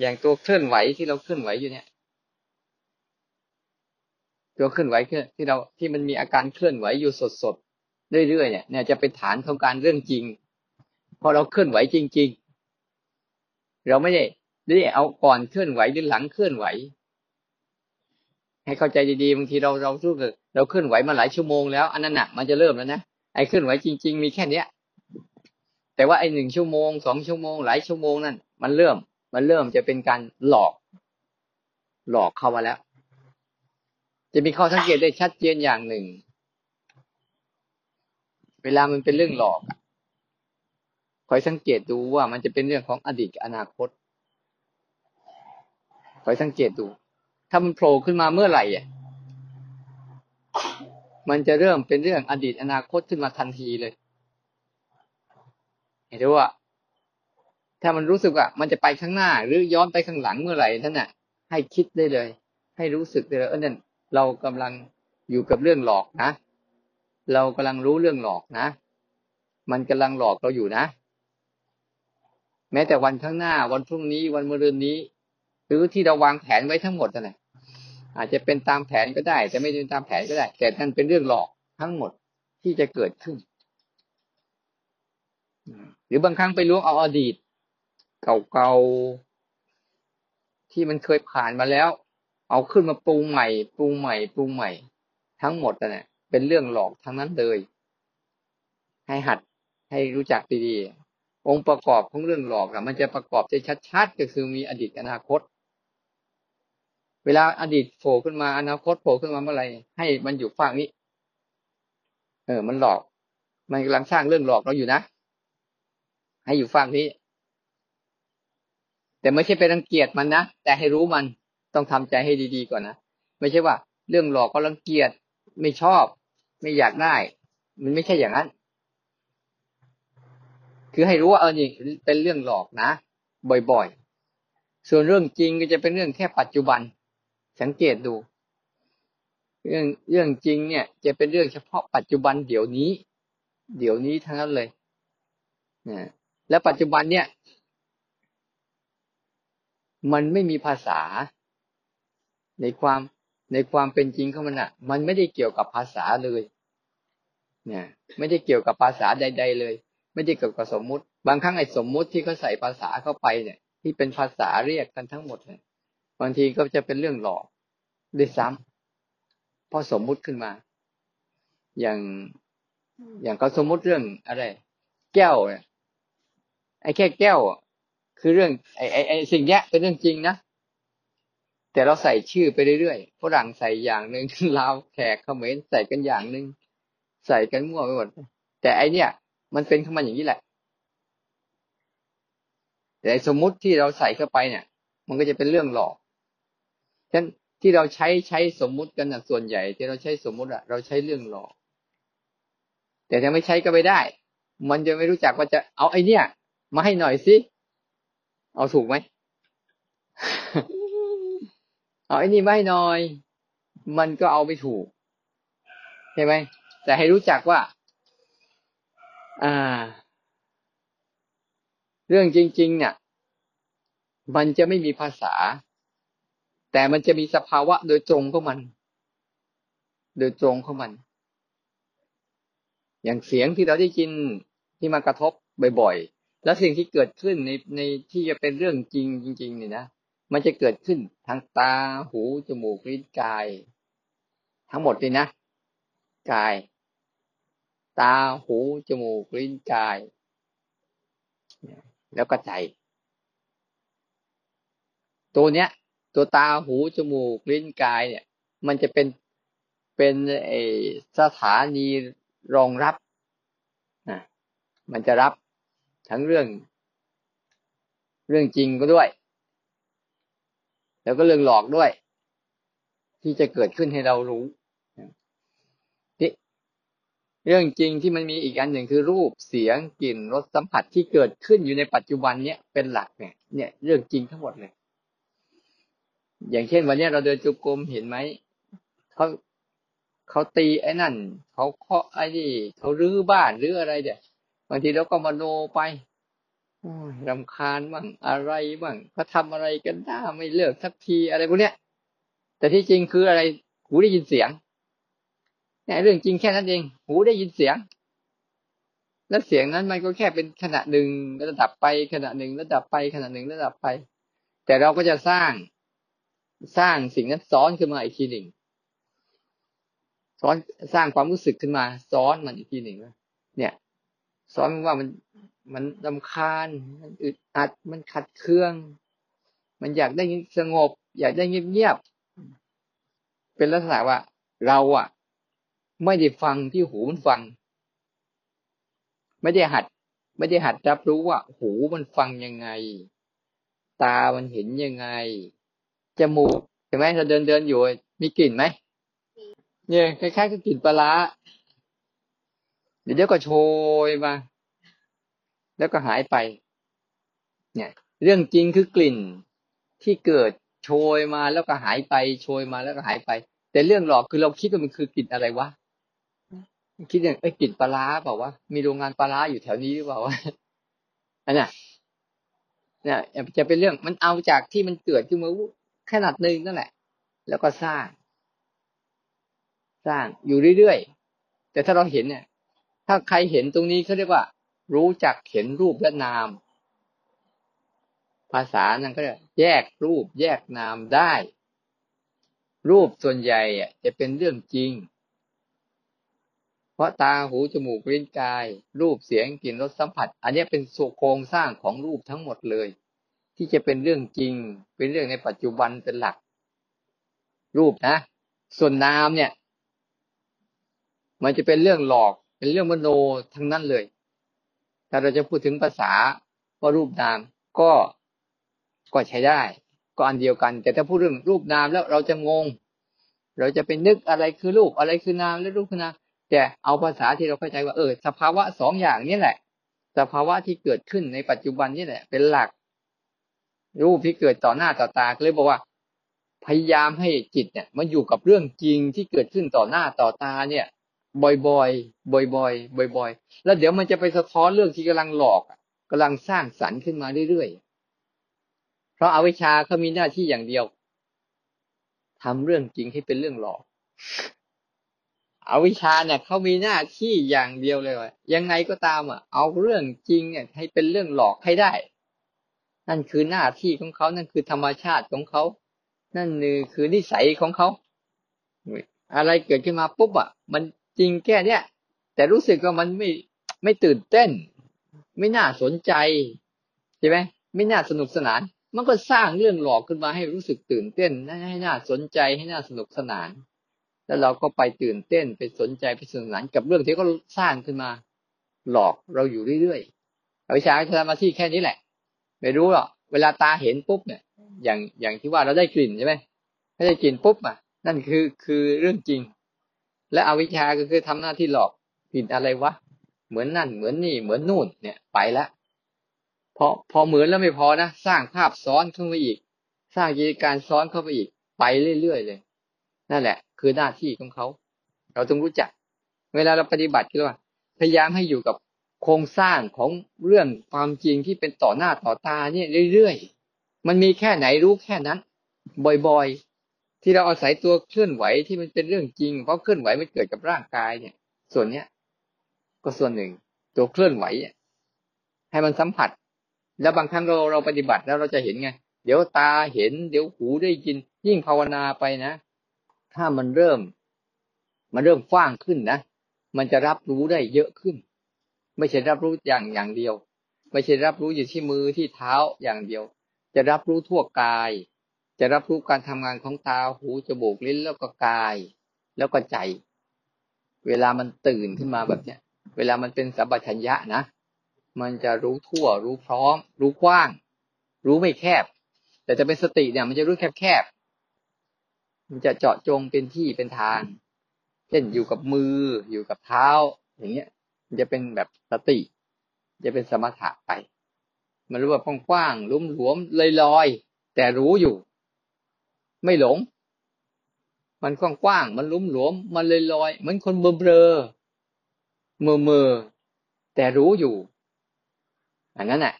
อย่างตัวเคลื่อนไหวที่เราเคลื่อนไหวอยู่เนี่ย ตัวเคลื่อนไหวที่เราที่มันมีอาการเคลื่อนไหวอยู่สดๆเรื่อยๆเนี่ยเนี่ยจะเป็นฐานของการเรื่องจริงพอเราเคลื่อนไหวจริง ๆ เราไม่ได้ไม่ได้เอาก่อนเคลื่อนไหวหรือหลังเคลื่อนไหว ให้เข้าใจดีๆบางทีเราเราสู้เราเคลื่อนไหวมาหลายชั่วโมงแล้วอันนั้นน่ะมันจะเริ่มแล้วนะไอ้เคลื่อนไหวจริง ๆ มีแค่เนี้ยแต่ว่าไอ้หนึ่งชั่วโมงสองชั่วโมงหลายชั่วโมงนั่นมันเริ่ม มันเริ่มจะเป็นการหลอก หลอกเข้ามาแล้ว จะมีข้อสังเกตได้ชัดเจนอย่างหนึ่ง เวลามันเป็นเรื่องหลอกคอยสังเกตดูว่ามันจะเป็นเรื่องของอดีตอนาคตคอยสังเกตดู ถ้ามันโผล่ขึ้นมาเมื่อไหร่อะมันจะเริ่มเป็นเรื่องอดีตอนาคตขึ้นมาทันทีเลย เห็นไหมว่า ถ้ามันรู้สึกว่ามันจะไปข้างหน้า หรือย้อนไปข้างหลังเมื่อไหร่ท่านน่ะ ให้คิดได้เลย ให้รู้สึกได้เลยเออนั่นเรากำลังอยู่กับเรื่องหลอกนะ เรากำลังรู้เรื่องหลอกนะ มันกำลังหลอกเราอยู่นะ แม้แต่วันข้างหน้า วันพรุ่งนี้ วันมะรืนนี้ หรือที่เราวางแผนไว้ทั้งหมดนั่นแหละอาจจะเป็นตามแผนก็ได้ จะไม่เป็นตามแผนก็ได้ แต่นั่นเป็นเรื่องหลอกทั้งหมดที่จะเกิดขึ้น หรือบางครั้งไปล้วงเอาอดีต เก่าๆที่มันเคยผ่านมาแล้ว เอาขึ้นมาปรุงใหม่ ปรุงใหม่ ปรุงใหม่ ทั้งหมดนั่นเป็นเรื่องหลอกทั้งนั้นเลย ให้หัดให้รู้จักดีๆองค์ประกอบของเรื่องหลอกอะมันจะประกอบได้ชัดๆก็คือมีอดีตอนาคต เวลาอดีตโผล่ขึ้นมาอนาคตโผล่ขึ้นมาเมื่อไหร่ให้มันอยู่ฝั่งนี้ เออ มันหลอก มันกำลังสร้างเรื่องหลอกเราอยู่นะให้อยู่ฝั่งนี้ แต่ไม่ใช่ไปรังเกียจมันนะแต่ให้รู้มันต้องทำใจให้ดีๆก่อนนะไม่ใช่ว่า เรื่องหลอกก็รังเกียจไม่ชอบ ไม่อยากได้ มันไม่ใช่อย่างนั้น คือให้รู้ว่าเออนี่เป็นเรื่องหลอกนะ บ่อยๆ ส่วนเรื่องจริงก็จะเป็นเรื่องแค่ปัจจุบัน สังเกตดู เรื่องเรื่องจริงเนี่ย จะเป็นเรื่องเฉพาะปัจจุบันเดี๋ยวนี้ เดี๋ยวนี้ทั้งนั้นเลยนะและปัจจุบันเนี่ย มันไม่มีภาษา ในความในความเป็นจริงของมันอะ มันไม่ได้เกี่ยวกับภาษาเลยเนี่ยไม่ได้เกี่ยวกับภาษาใด ๆ เลย ไม่ได้เกี่ยวกับสมมุติ บางครั้งไอ้สมมุติที่เขาใส่ภาษาเข้าไปเนี่ย ที่เป็นภาษาเรียกกันทั้งหมดเนี่ยบางทีก็จะเป็นเรื่องหลอกด้วยซ้ำเพราะสมมุติขึ้นมา อย่างอย่างเขาสมมุติเรื่องอะไร แก้วเนี่ยไอ้แค่แก้ว คือเรื่องไอ้ไอ้ไอ้สิ่งเนี้ยเป็นเรื่องจริงนะแต่เราใส่ชื่อไปเรื่อยๆฝรั่งใส่อย่างหนึ่งลาวแขกเขมรใส่กันอย่างหนึ่งใส่กันมั่วไปหมดแต่ไอเนี้ยมันเป็นขึ้นมาอย่างนี้แหละ แต่สมมุติที่เราใส่เข้าไปเนี่ย มันก็จะเป็นเรื่องหลอกฉะนั้นที่เราใช้ใช้สมมุติกันนะส่วนใหญ่ ที่เราใช้สมมุติอะเราใช้เรื่องหลอก แต่ถ้าไม่ใช้ก็ไม่ได้ มันจะไม่รู้จักว่าจะเอาไอเนี้ยมาให้หน่อยสิ เอาถูกไหม เอาไอ้นี่ไมาให้หน่อย มันก็เอาไม่ถูกใช่ไหม แต่ให้รู้จักว่า อ่า เรื่องจริง ๆ เนี่ย มันจะไม่มีภาษา แต่มันจะมีสภาวะโดยตรงของมัน โดยตรงของมัน อย่างเสียงที่เราได้ยินที่มากระทบบ่อยๆ แล้วสิ่งที่เกิดขึ้นในในที่จะเป็นเรื่องจริงจริงๆนี่นะมันจะเกิดขึ้นทางตาหูจมูกลิ้นกาย ทั้งหมดเลยนะกาย ตาหูจมูกลิ้นกาย แล้วก็ใจ ตัวเนี้ย ตัวตาหูจมูกลิ้นกายเนี่ย มันจะเป็นเป็นไอสถานีรองรับอะมันจะรับ ทั้งเรื่อง เรื่องจริงก็ด้วย แล้วก็เรื่องหลอกด้วย ที่จะเกิดขึ้นให้เรารู้ที่เรื่องจริงที่มันมีอีกอันหนึ่งคือรูปเสียงกลิ่นรสสัมผัสที่เกิดขึ้นอยู่ในปัจจุบันเนี้ยเป็นหลักเนี่ยเนี่ยเรื่องจริงทั้งหมดเลยอย่างเช่น วันนี้เราเดินจุกรมเห็นไหมเขาเขาตีไอ้นั่นเขาเคาะไอ้นี่เขารื้อบ้านหรืออะไรเดี๋ย บางทีเราก็มโนไปรำคาญบ้างอะไรบ้างเขาทำอะไรกันหน้าไม่เลิกสักทีอะไรพวกเนี้ย แต่ที่จริงคืออะไร หูได้ยินเสียงเนี่ยเรื่องจริงแค่นั้นเอง หูได้ยินเสียง แล้วเสียงนั้นมันก็แค่เป็นขณะหนึ่งระดับไปขณะหนึ่งระดับไปขณะหนึ่งระดับไป แต่เราก็จะสร้างสร้างสิ่งนั้นซ้อนขึ้นมาอีกทีหนึ่งซ้อนสร้างความรู้สึกขึ้นมาซ้อนมันอีกทีหนึ่งเนี่ย ซ้อนว่ามันมันลำคาญ มันอึดอัด มันขัดเคือง มันอยากได้สงบ อยากได้เงียบๆ เป็นลักษณะว่า เราอะ ไม่ได้ฟังที่หูมันฟัง ไม่ได้หัด ไม่ได้หัดรับรู้ว่า หูมันฟังยังไง ตามันเห็นยังไง จมูกใช่ไหมเราเดินเดินอยู่ มีกลิ่นไหมเนี่ยคล้ายๆกับกลิ่นปลา เดี๋ยวก็โชยมา แล้วก็หายไป เนี่ย เรื่องจริงคือกลิ่นที่เกิดโชยมาแล้วก็หายไป โชยมาแล้วก็หายไป แต่เรื่องหลอกคือเราคิดว่ามันคือกลิ่นอะไรวะคิดอย่างไอ้กลิ่นปลาเปล่าวะมีโรงงานปลาอยู่แถวนี้หรือเปล่าวะอันนี้เนี่ยจะเป็นเรื่องมันเอาจากที่มันเกิดขึ้นมาขนาดหนึ่งนั่นแหละ แล้วก็สร้าง สร้างอยู่เรื่อยๆแต่ถ้าเราเห็นเนี่ย ถ้าใครเห็นตรงนี้เขาเรียกว่า รู้จักเห็นรูปและนาม ภาษานั้นก็แยกรูปแยกนามได้ รูปส่วนใหญ่จะเป็นเรื่องจริง เพราะตาหูจมูกลิ้นกาย รูปเสียงกลิ่นรสสัมผัส อันนี้เป็นโโครงสร้างของรูปทั้งหมดเลย ที่จะเป็นเรื่องจริง เป็นเรื่องในปัจจุบันเป็นหลัก รูปนะ ส่วนนามเนี่ยมันจะเป็นเรื่องหลอก เป็นเรื่องมโนทั้งนั้นเลยถ้าเราจะพูดถึงภาษาว่ารูปนามก็ก็ใช้ได้ ก็อันเดียวกัน แต่ถ้าพูดเรื่องรูปนามแล้วเราจะงง เราจะไปนึกอะไรคือรูปอะไรคือนามและรูปคือนามแต่เอาภาษาที่เราเข้าใจว่าเออสภาวะสองอย่างนี้แหละ สภาวะที่เกิดขึ้นในปัจจุบันนี่แหละ เป็นหลัก รูปที่เกิดต่อหน้าต่อตาเลยบอกว่า พยายามให้จิตเนี่ยมันอยู่กับเรื่องจริงที่เกิดขึ้นต่อหน้าต่อตาเนี่ย บ่อยๆ บ่อยๆ บ่อยๆ แล้วเดี๋ยวมันจะไปสะท้อนเรื่องที่กำลังหลอกกำลังสร้างสรรค์ขึ้นมาเรื่อยๆ เพราะอาวิชชาเขามีหน้าที่อย่างเดียวทำเรื่องจริงให้เป็นเรื่องหลอกอวิชชาเนี่ยเขามีหน้าที่อย่างเดียวเลยว่ายังไงก็ตามอะ เอาเรื่องจริงเนี่ยให้เป็นเรื่องหลอกให้ได้ นั่นคือหน้าที่ของเขา นั่นคือธรรมชาติของเขา นั่นคือนิสัยของเขา อะไรเกิดขึ้นมาปุ๊บอะ มัน ริงแค่เนี้ยแต่รู้สึกว่ามันไม่ไม่ตื่นเต้น ไม่น่าสนใจใช่ไหมไม่น่าสนุกสนาน มันก็สร้างเรื่องหลอกขึ้นมาให้รู้สึกตื่นเต้นให้น่าสนใจให้น่าสนุกสนาน แล้วเราก็ไปตื่นเต้นไปสนใจไปสนุกสนานกับเรื่องที่เขาสร้างขึ้นมา หลอกเราอยู่เรื่อยๆวิชาจะทำมาที่แค่นี้แหละ ไม่รู้หรอกเวลาตาเห็นปุ๊บเนี่ย อย่างอย่างที่ว่าเราได้กลิ่นใช่ไหมถ้าได้กลิ่นปุ๊บอะนั่นคือคือเรื่องจริง และอวิชชาก็คือทำหน้าที่หลอกผิดอะไรวะเหมือนนั่นเหมือนนี่เหมือนนู่นเนี่ยไปแล้วพอพอเหมือนแล้วไม่พอนะสร้างภาพซ้อนขึ้นไปอีก สร้างกิจการซ้อนเข้าไปอีก ไปเรื่อยๆเลย นั่นแหละ คือหน้าที่ของเขาเราต้องรู้จัก เวลาเราปฏิบัติคือว่า พยายามให้อยู่กับโครงสร้างของเรื่องความจริงที่เป็นต่อหน้าต่อตาเนี่ยเรื่อยๆ มันมีแค่ไหนรู้แค่นั้น บ่อย ที่เราอาศัยตัวเคลื่อนไหวที่มันเป็นเรื่องจริง เพราะเคลื่อนไหวมันเกิดกับร่างกายเนี่ย ส่วนเนี้ย ก็ส่วนหนึ่ง ตัวเคลื่อนไหวให้มันสัมผัส แล้วบางครั้งเราเราปฏิบัติแล้วเราจะเห็นไงเดี๋ยวตาเห็น เดี๋ยวหูได้ยิน ยิ่งภาวนาไปนะ ถ้ามันเริ่ม มันเริ่มฟ้างขึ้นนะมันจะรับรู้ได้เยอะขึ้น ไม่ใช่รับรู้อย่างอย่างเดียว ไม่ใช่รับรู้อยู่ที่มือที่เท้าอย่างเดียว จะรับรู้ทั่วกาย จะรับรู้การทำงานของตาหูจมูกลิ้นแล้วก็กาย แล้วก็ใจ เวลามันตื่นขึ้นมาแบบเนี้ย เวลามันเป็นสัมปชัญญะนะมันจะรู้ทั่ว รู้พร้อม รู้กว้าง รู้ไม่แคบ แต่จะเป็นสติเนี่ย มันจะรู้แคบแคบมันจะเจาะจงเป็นที่เป็นทางเช่นอยู่กับมืออยู่กับเท้า อย่างเงี้ย มันจะเป็นแบบสติ จะเป็นสมถะไป มันรู้ว่ากว้างๆลุ่มหลวมลอยๆแต่รู้อยู่ ไม่หลง มันกว้างๆมันลุ่มหลวม มันลอยลอยเหมือนคนเบลอเบลอเมื่อเมื่อแต่รู้อยู่ อันนั้นแหละ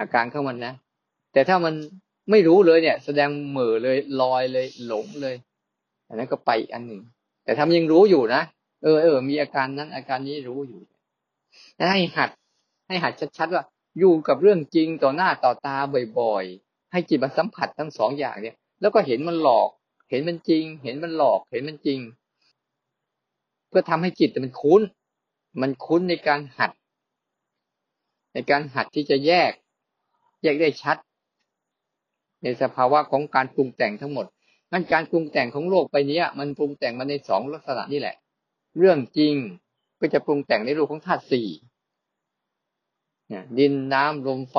อาการของมันนะ แต่ถ้ามันไม่รู้เลยเนี่ย แสดงเหม่อเลยลอยเลยหลงเลย อันนั้นก็ไปอันหนึ่ง แต่ทำยังรู้อยู่นะเออเออมีอาการนั้นอาการนี้รู้อยู่ให้หัด ให้หัดชัดๆว่าอยู่กับเรื่องจริงต่อหน้าต่อตาบ่อยๆ ให้จิตมันสัมผัสทั้งสองอย่างเนี่ย แล้วก็เห็นมันหลอก เห็นมันจริง เห็นมันหลอก เห็นมันจริง เพื่อทำให้จิตมันคุ้น มันคุ้นในการหัด ในการหัดที่จะแยก แยกได้ชัด ในสภาวะของการปรุงแต่งทั้งหมดนั่นการปรุงแต่งของโลกไปนี้มันปรุงแต่งมาในสองลักษณะนี่แหละ เรื่องจริงก็จะปรุงแต่งในรูปของธาตุสี่ดินน้ำลมไฟ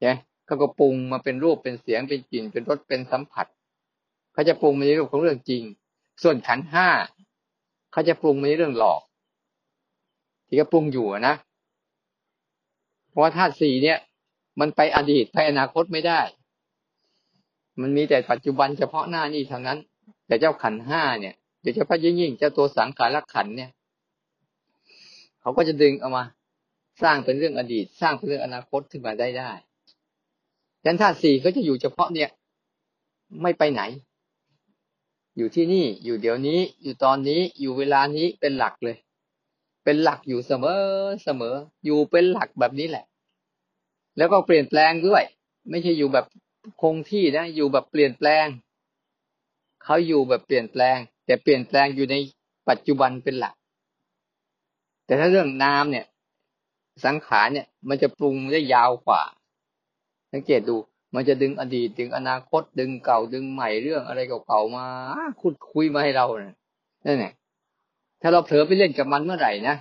เนี่ย เขาก็ปรุงมาเป็นรูปเป็นเสียงเป็นกลิ่นเป็นรสเป็นสัมผัสเขาจะปรุงมาในรูปของเรื่องจริง ส่วนขันห้าเขาจะปรุงมาในเรื่องหลอก ที่เขาปรุงอยู่นะเพราะว่าธาตุสี่เนี่ย มันไปอดีตไปอนาคตไม่ได้ มันมีแต่ปัจจุบันเฉพาะหน้านี่เท่านั้น แต่เจ้าขันห้าเนี่ยโดยเฉพาะยิ่งยิ่งเจ้าตัวสังขารขันเนี่ยเขาก็จะดึงเอามา สร้างเป็นเรื่องอดีต สร้างเป็นเรื่องอนาคตขึ้นมาได้ได้ ยันธาตุสี่ก็จะอยู่เฉพาะเนี่ย ไม่ไปไหน อยู่ที่นี่อยู่เดี๋ยวนี้ อยู่ตอนนี้อยู่เวลานี้เป็นหลักเลย เป็นหลักอยู่เสมอเสมอ อยู่เป็นหลักแบบนี้แหละ แล้วก็เปลี่ยนแปลงด้วย ไม่ใช่อยู่แบบคงที่นะ อยู่แบบเปลี่ยนแปลงเขาอยู่แบบเปลี่ยนแปลง แต่เปลี่ยนแปลงอยู่ในปัจจุบันเป็นหลัก แต่ถ้าเรื่องนามเนี่ย สังขารเนี่ย มันจะปรุงได้ยาวกว่า สังเกตดู มันจะดึงอดีตดึงอนาคตดึงเก่าดึงใหม่เรื่องอะไรเก่าๆมาคุดคุยมาให้เราเนี่ยนั่นแหละถ้าเราเผลอไปเล่นกับมันเมื่อไหร่นะ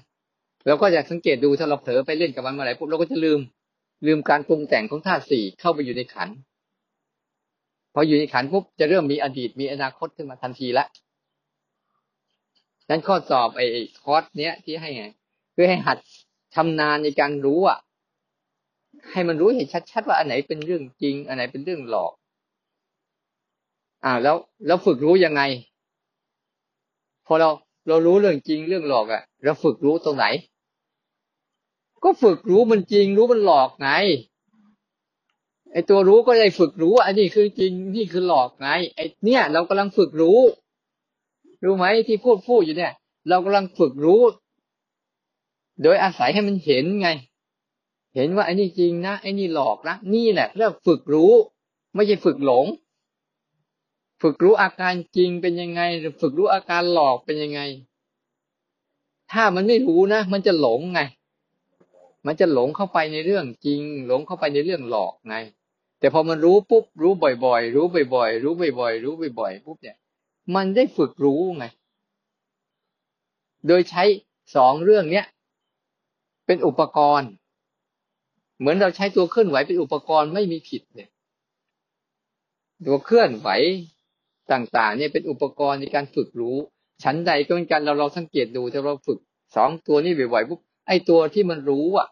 เราก็จะสังเกตดูถ้าเราเผลอไปเล่นกับมันเมื่อไหร่ปุ๊บเราก็จะลืม ลืมการปรุงแต่งของธาตุสี่เข้าไปอยู่ในขันพออยู่ในขันปุ๊บจะเริ่มมีอดีตมีอนาคตขึ้นมาทันทีละนั้นข้อสอบไอ้คอร์สเนี้ยที่ให้ไงคือให้หัดชำนาญในการรู้อะ ให้มันรู้เห็นชัดๆว่าอันไหนเป็นเรื่องจริง อันไหนเป็นเรื่องหลอก อ่า แล้วแล้วฝึกรู้ยังไง พอเราเรารู้เรื่องจริงเรื่องหลอกอะเราฝึกรู้ตรงไหน ก็ฝึกรู้มันจริง รู้มันหลอกไงไอตัวรู้ก็ได้ฝึกรู้อันนี้คือจริงนี่คือหลอกไงไอเนี่ย เรากำลังฝึกรู้ รู้ไหมที่พูดพูดอยู่เนี่ย เรากำลังฝึกรู้ โดยอาศัยให้มันเห็นไง เห็นว่าไอ้นี่จริงนะไอ้นี่หลอกนะนี่แหละเรียกฝึกรู้ ไม่ใช่ฝึกหลง ฝึกรู้อาการจริงเป็นยังไง หรือฝึกรู้อาการหลอกเป็นยังไง ถ้ามันไม่รู้นะมันจะหลงไง มันจะหลงเข้าไปในเรื่องจริง หลงเข้าไปในเรื่องหลอกไง แต่พอมันรู้ปุ๊บรู้บ่อยๆ รู้บ่อยๆ รู้บ่อยๆ รู้บ่อยๆปุ๊บเนี่ย มันได้ฝึกรู้ไง โดยใช้สองเรื่องเนี้ยเป็นอุปกรณ์ เหมือนเราใช้ตัวเคลื่อนไหวเป็นอุปกรณ์ไม่มีผิดเนี่ย ตัวเคลื่อนไหวต่างๆ เนี่ยเป็นอุปกรณ์ในการฝึกรู้ ชั้นใดก็เหมือนกันเราเราสังเกตดูถ้าเราฝึกสองตัวนี้บ่อยๆปุ๊บไอ้ตัวที่มันรู้อะ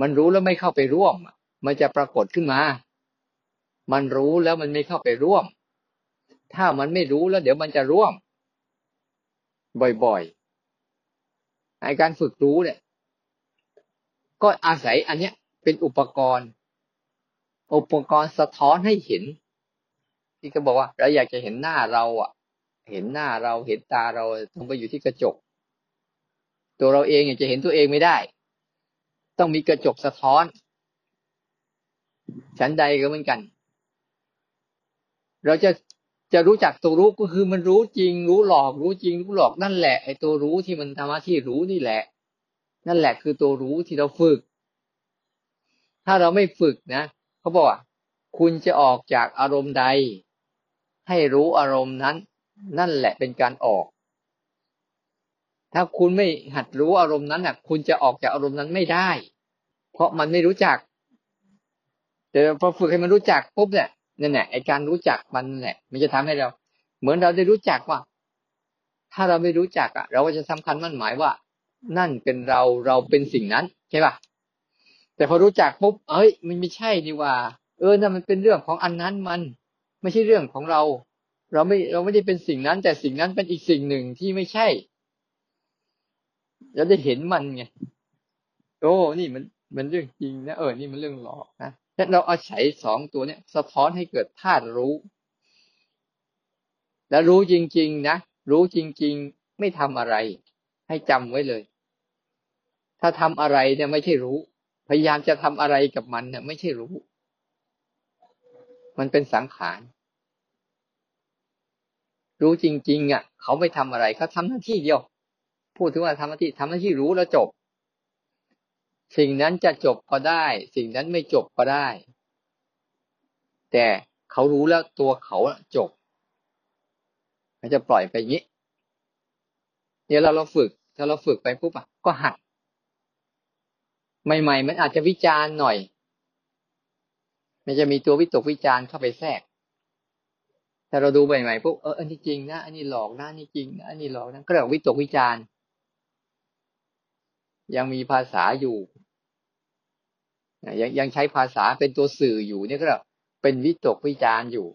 มันรู้แล้วไม่เข้าไปร่วมมันจะปรากฏขึ้นมา มันรู้แล้วมันไม่เข้าไปร่วม ถ้ามันไม่รู้แล้ว เดี๋ยวมันจะร่วม บ่อยๆในการฝึกรู้เนี่ย ก็อาศัยอันเนี้ยเป็นอุปกรณ์ อุปกรณ์สะท้อนให้เห็น ที่เขาบอกว่าเราอยากจะเห็นหน้าเราอะ เห็นหน้าเราเห็นตาเราต้องไปอยู่ที่กระจก ตัวเราเองอยากจะเห็นตัวเองไม่ได้ ต้องมีกระจกสะท้อนฉันใดก็เหมือนกัน เราจะจะรู้จักตัวรู้ก็คือมันรู้จริง รู้หลอก รู้จริง รู้หลอกนั่นแหละไอ้ตัวรู้ที่มันทำหน้าที่รู้นี่แหละ นั่นแหละคือตัวรู้ที่เราฝึก ถ้าเราไม่ฝึกนะเขาบอกว่าคุณจะออกจากอารมณ์ใด ให้รู้อารมณ์นั้น นั่นแหละเป็นการออก ถ้าคุณไม่หัดรู้อารมณ์นั้นอะ คุณจะออกจากอารมณ์นั้นไม่ได้ เพราะมันไม่รู้จักแต่พอฝึกให้มันรู้จักปุ๊บเนี่ยนั่นแหละไอการรู้จักมันแหละ มันจะทำให้เรา เหมือนเราได้รู้จักว่า ถ้าเราไม่รู้จักอะ เราก็จะสำคัญมั่นหมายว่า นั่นเป็นเราเราเป็นสิ่งนั้นใช่ป่ะแต่พอรู้จักปุ๊บเอ้ย มันไม่ใช่นี่ว่า เออนั่นมันเป็นเรื่องของอันนั้นมัน ไม่ใช่เรื่องของเรา เราไม่เราไม่ได้เป็นสิ่งนั้น แต่สิ่งนั้นเป็นอีกสิ่งหนึ่งที่ไม่ใช่เราได้เห็นมันไงโอ้นี่มันมันเรื่องจริงนะเออนี่มันเรื่องหลอกนะแล้วเราเอาศัยสองตัวเนี้ยสะท้อนให้เกิดธาตุรู้ แล้วรู้จริง ๆ นะ รู้จริง ๆ ไม่ทำอะไร ให้จำไว้เลย ถ้าทำอะไรเนี่ยไม่ใช่รู้ พยายามจะทำอะไรกับมันเนี่ยไม่ใช่รู้ มันเป็นสังขาร รู้จริง ๆ อะ เขาไม่ทำอะไรเขาทาหน้าที่เดียว พูดถึงว่าทำหน้าที่ทำหน้าที่รู้แล้วจบ สิ่งนั้นจะจบก็ได้ สิ่งนั้นไม่จบก็ได้ แต่เขารู้แล้วตัวเขาจบมันจะปล่อยไปอย่างนี้ เดี๋ยวเราเราฝึก ถ้าเราฝึกไปปุ๊บอะก็หัด ใหม่ ๆ มันอาจจะวิจารณ์หน่อย มันจะมีตัววิตกวิจารณ์เข้าไปแทรกถ้าเราดูใหม่ๆปุ๊บเอออันนี้จริงนะอันนี้หลอกนะอันนี้จริงนะอันนี้หลอกนะก็เรียกวิตกวิจารณ์ยังมีภาษาอยู่ยังยังใช้ภาษาเป็นตัวสื่ออยู่เนี่ยก็เรียกเป็นวิตกวิจารณ์อยู่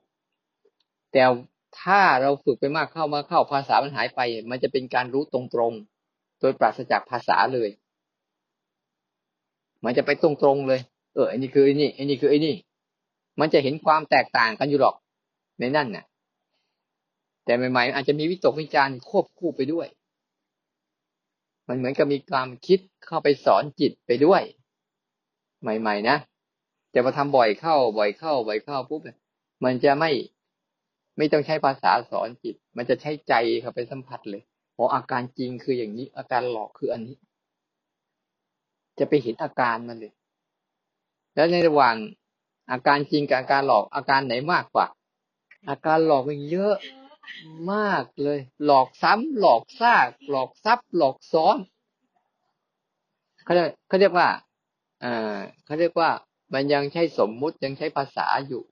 แต่ถ้าเราฝึกไปมากเข้ามาเข้าภาษามันหายไป มันจะเป็นการรู้ตรงๆ โดยปราศจากภาษาเลยมันจะไปตรงๆเลย เอออันนี้คือไอ้นี่อันนี้คือไอ้นี่ มันจะเห็นความแตกต่างกันอยู่หรอกในนั่นน่ะ แต่ใหม่ๆอาจจะมีวิตกวิจารณ์ควบคู่ไปด้วย มันเหมือนกับมีความคิดเข้าไปสอนจิตไปด้วย ใหม่ ๆ นะแต่พอทำบ่อยเข้า บ่อยเข้า บ่อยเข้าปุ๊บมันจะไม่ไม่ต้องใช้ภาษาสอนจิต มันจะใช้ใจเข้าไปสัมผัสเลย โอ้อาการจริงคืออย่างนี้ อาการหลอกคืออันนี้ จะไปเห็นอาการมันเลย แล้วในระหว่างอาการจริงกับอาการหลอกอาการไหนมากกว่า อาการหลอกมันเยอะมากเลย หลอกซ้ำหลอกซาก หลอกซับหลอกซ้อนเขาเรียกเขาเรียกว่าอ่าเขาเรียกว่ามันยังใช้สมมุติยังใช้ภาษาอยู่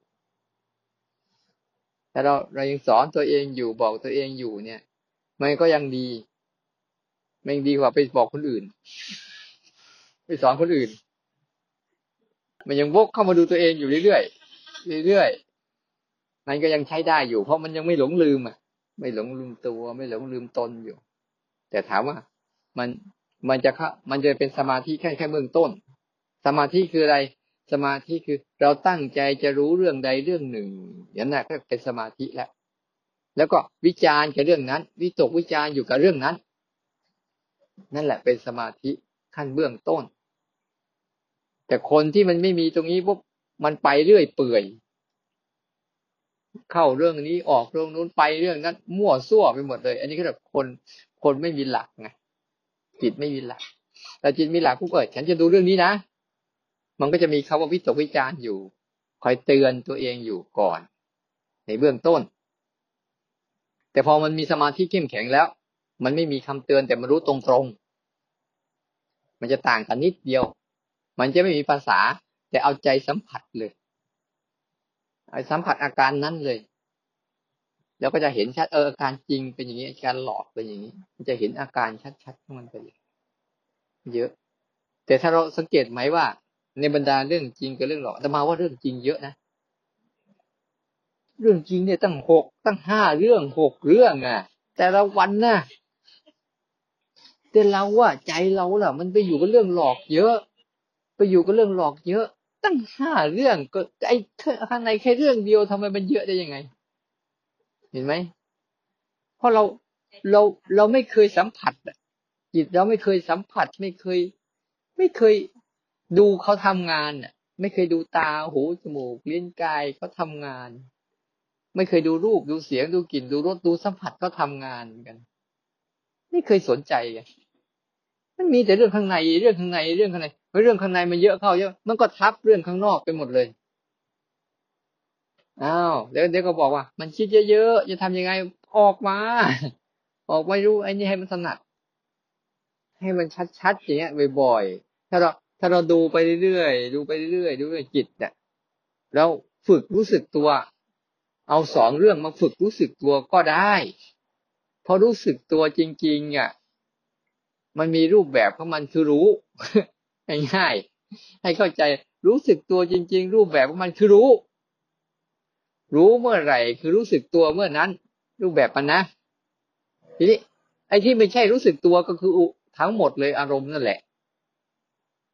แต่เราเรายังสอนตัวเองอยู่บอกตัวเองอยู่เนี่ย มันก็ยังดีมันดีกว่าไปบอกคนอื่น ไปสอนคนอื่น มันยังวกเข้ามาดูตัวเองอยู่เรื่อยๆเรื่อยๆมันก็ยังใช้ได้อยู่ เพราะมันยังไม่หลงลืมอะ ไม่หลงลืมตัว ไม่หลงลืมตนอยู่ แต่ถามว่า มันมันจะเข้ามันจะเป็นสมาธิแค่แค่เบื้องต้น สมาธิคืออะไร สมาธิคือ เราตั้งใจจะรู้เรื่องใดเรื่องหนึ่งอย่างนั้นก็เป็นสมาธิแล้ว แล้วก็วิจารณ์กับเรื่องนั้น วิตกวิจารณ์อยู่กับเรื่องนั้น นั่นแหละเป็นสมาธิขั้นเบื้องต้น แต่คนที่มันไม่มีตรงนี้ปุ๊บมันไปเรื่อยเปื่อย เข้าเรื่องนี้ออกเรื่องนู้นไปเรื่องนั้น มั่วซั่วไปหมดเลย อันนี้ก็แบบคนคนไม่มีหลักไงจิตไม่มีหลักแต่จิตมีหลักปุ๊บเออฉันจะดูเรื่องนี้นะ มันก็จะมีคาว่าวิตกวิจารณ์อยู่ คอยเตือนตัวเองอยู่ก่อน ในเบื้องต้น แต่พอมันมีสมาธิเข้มแข็งแล้ว มันไม่มีคำเตือนแต่มันรู้ตรงๆ มันจะต่างกันนิดเดียว มันจะไม่มีภาษา แต่เอาใจสัมผัสเลยไอ้สัมผัสอาการนั้นเลย แล้วก็จะเห็นชัดเอออาการจริงเป็นอย่างนี้อาการหลอกเป็นอย่างนี้ มันจะเห็นอาการชัดๆของมันไปเยเยอะ แต่ถ้าเราสังเกตไหมว่า ในบรรดาเรื่องจริงกับเรื่องหลอกแต่มาว่าเรื่องจริงเยอะนะ เรื่องจริงเนี่ยตั้งหกตั้งห้าเรื่องหกเรื่องอะ แต่ละวันนะแต่เราว่าใจเราล่ะ มันไปอยู่กับเรื่องหลอกเยอะ ไปอยู่กับเรื่องหลอกเยอะ ตั้งห้าเรื่องก็ไอ้ข้างในแค่เรื่องเดียวทำไมมันเยอะได้ยังไง เห็นไหมเพราะเราเราเราไม่เคยสัมผัสจิตเราไม่เคยสัมผัสไม่เคย ไม่เคยดูเขาทำงานน่ะ ไม่เคยดูตาหูจมูกลิ้นกายเขาทางาน ไม่เคยดูรูปดูเสียงดูกลิ่นดูรสดูสัมผัสเขาทางานกัน ไม่เคยสนใจมันมีแต่เรื่องข้างในเรื่องข้างในเรื่องข้างในเรื่องข้างในมันเยอะเข้าเยอะมันก็ทับเรื่องข้างนอกไปหมดเลยอ้าวเดี๋ยวเดี๋ยวก็บอกว่า มันคิดเยอะๆจะทำยังไงออกมา ออกมารู้ไอ้นี่ให้มันถนัด ให้มันชัดๆอย่างเงี้ยบ่อยๆถ้าเราถ้าเราดูไปเรื่อยๆดูไปเรื่อยๆดูเรื่อยจิตเนี่ยเราฝึกรู้สึกตัว เอาสองเรื่องมาฝึกรู้สึกตัวก็ได้พอรู้สึกตัวจริงๆอะมันมีรูปแบบของมันคือรู้ง่ายๆให้เข้าใจรู้สึกตัวจริง ๆ รูปแบบของมันคือรู้ รู้เมื่อไหร่คือรู้สึกตัวเมื่อนั้น รูปแบบมันนะทีนี้ไอ้ที่ไม่ใช่รู้สึกตัวก็คือทั้งหมดเลยอารมณ์นั่นแหละ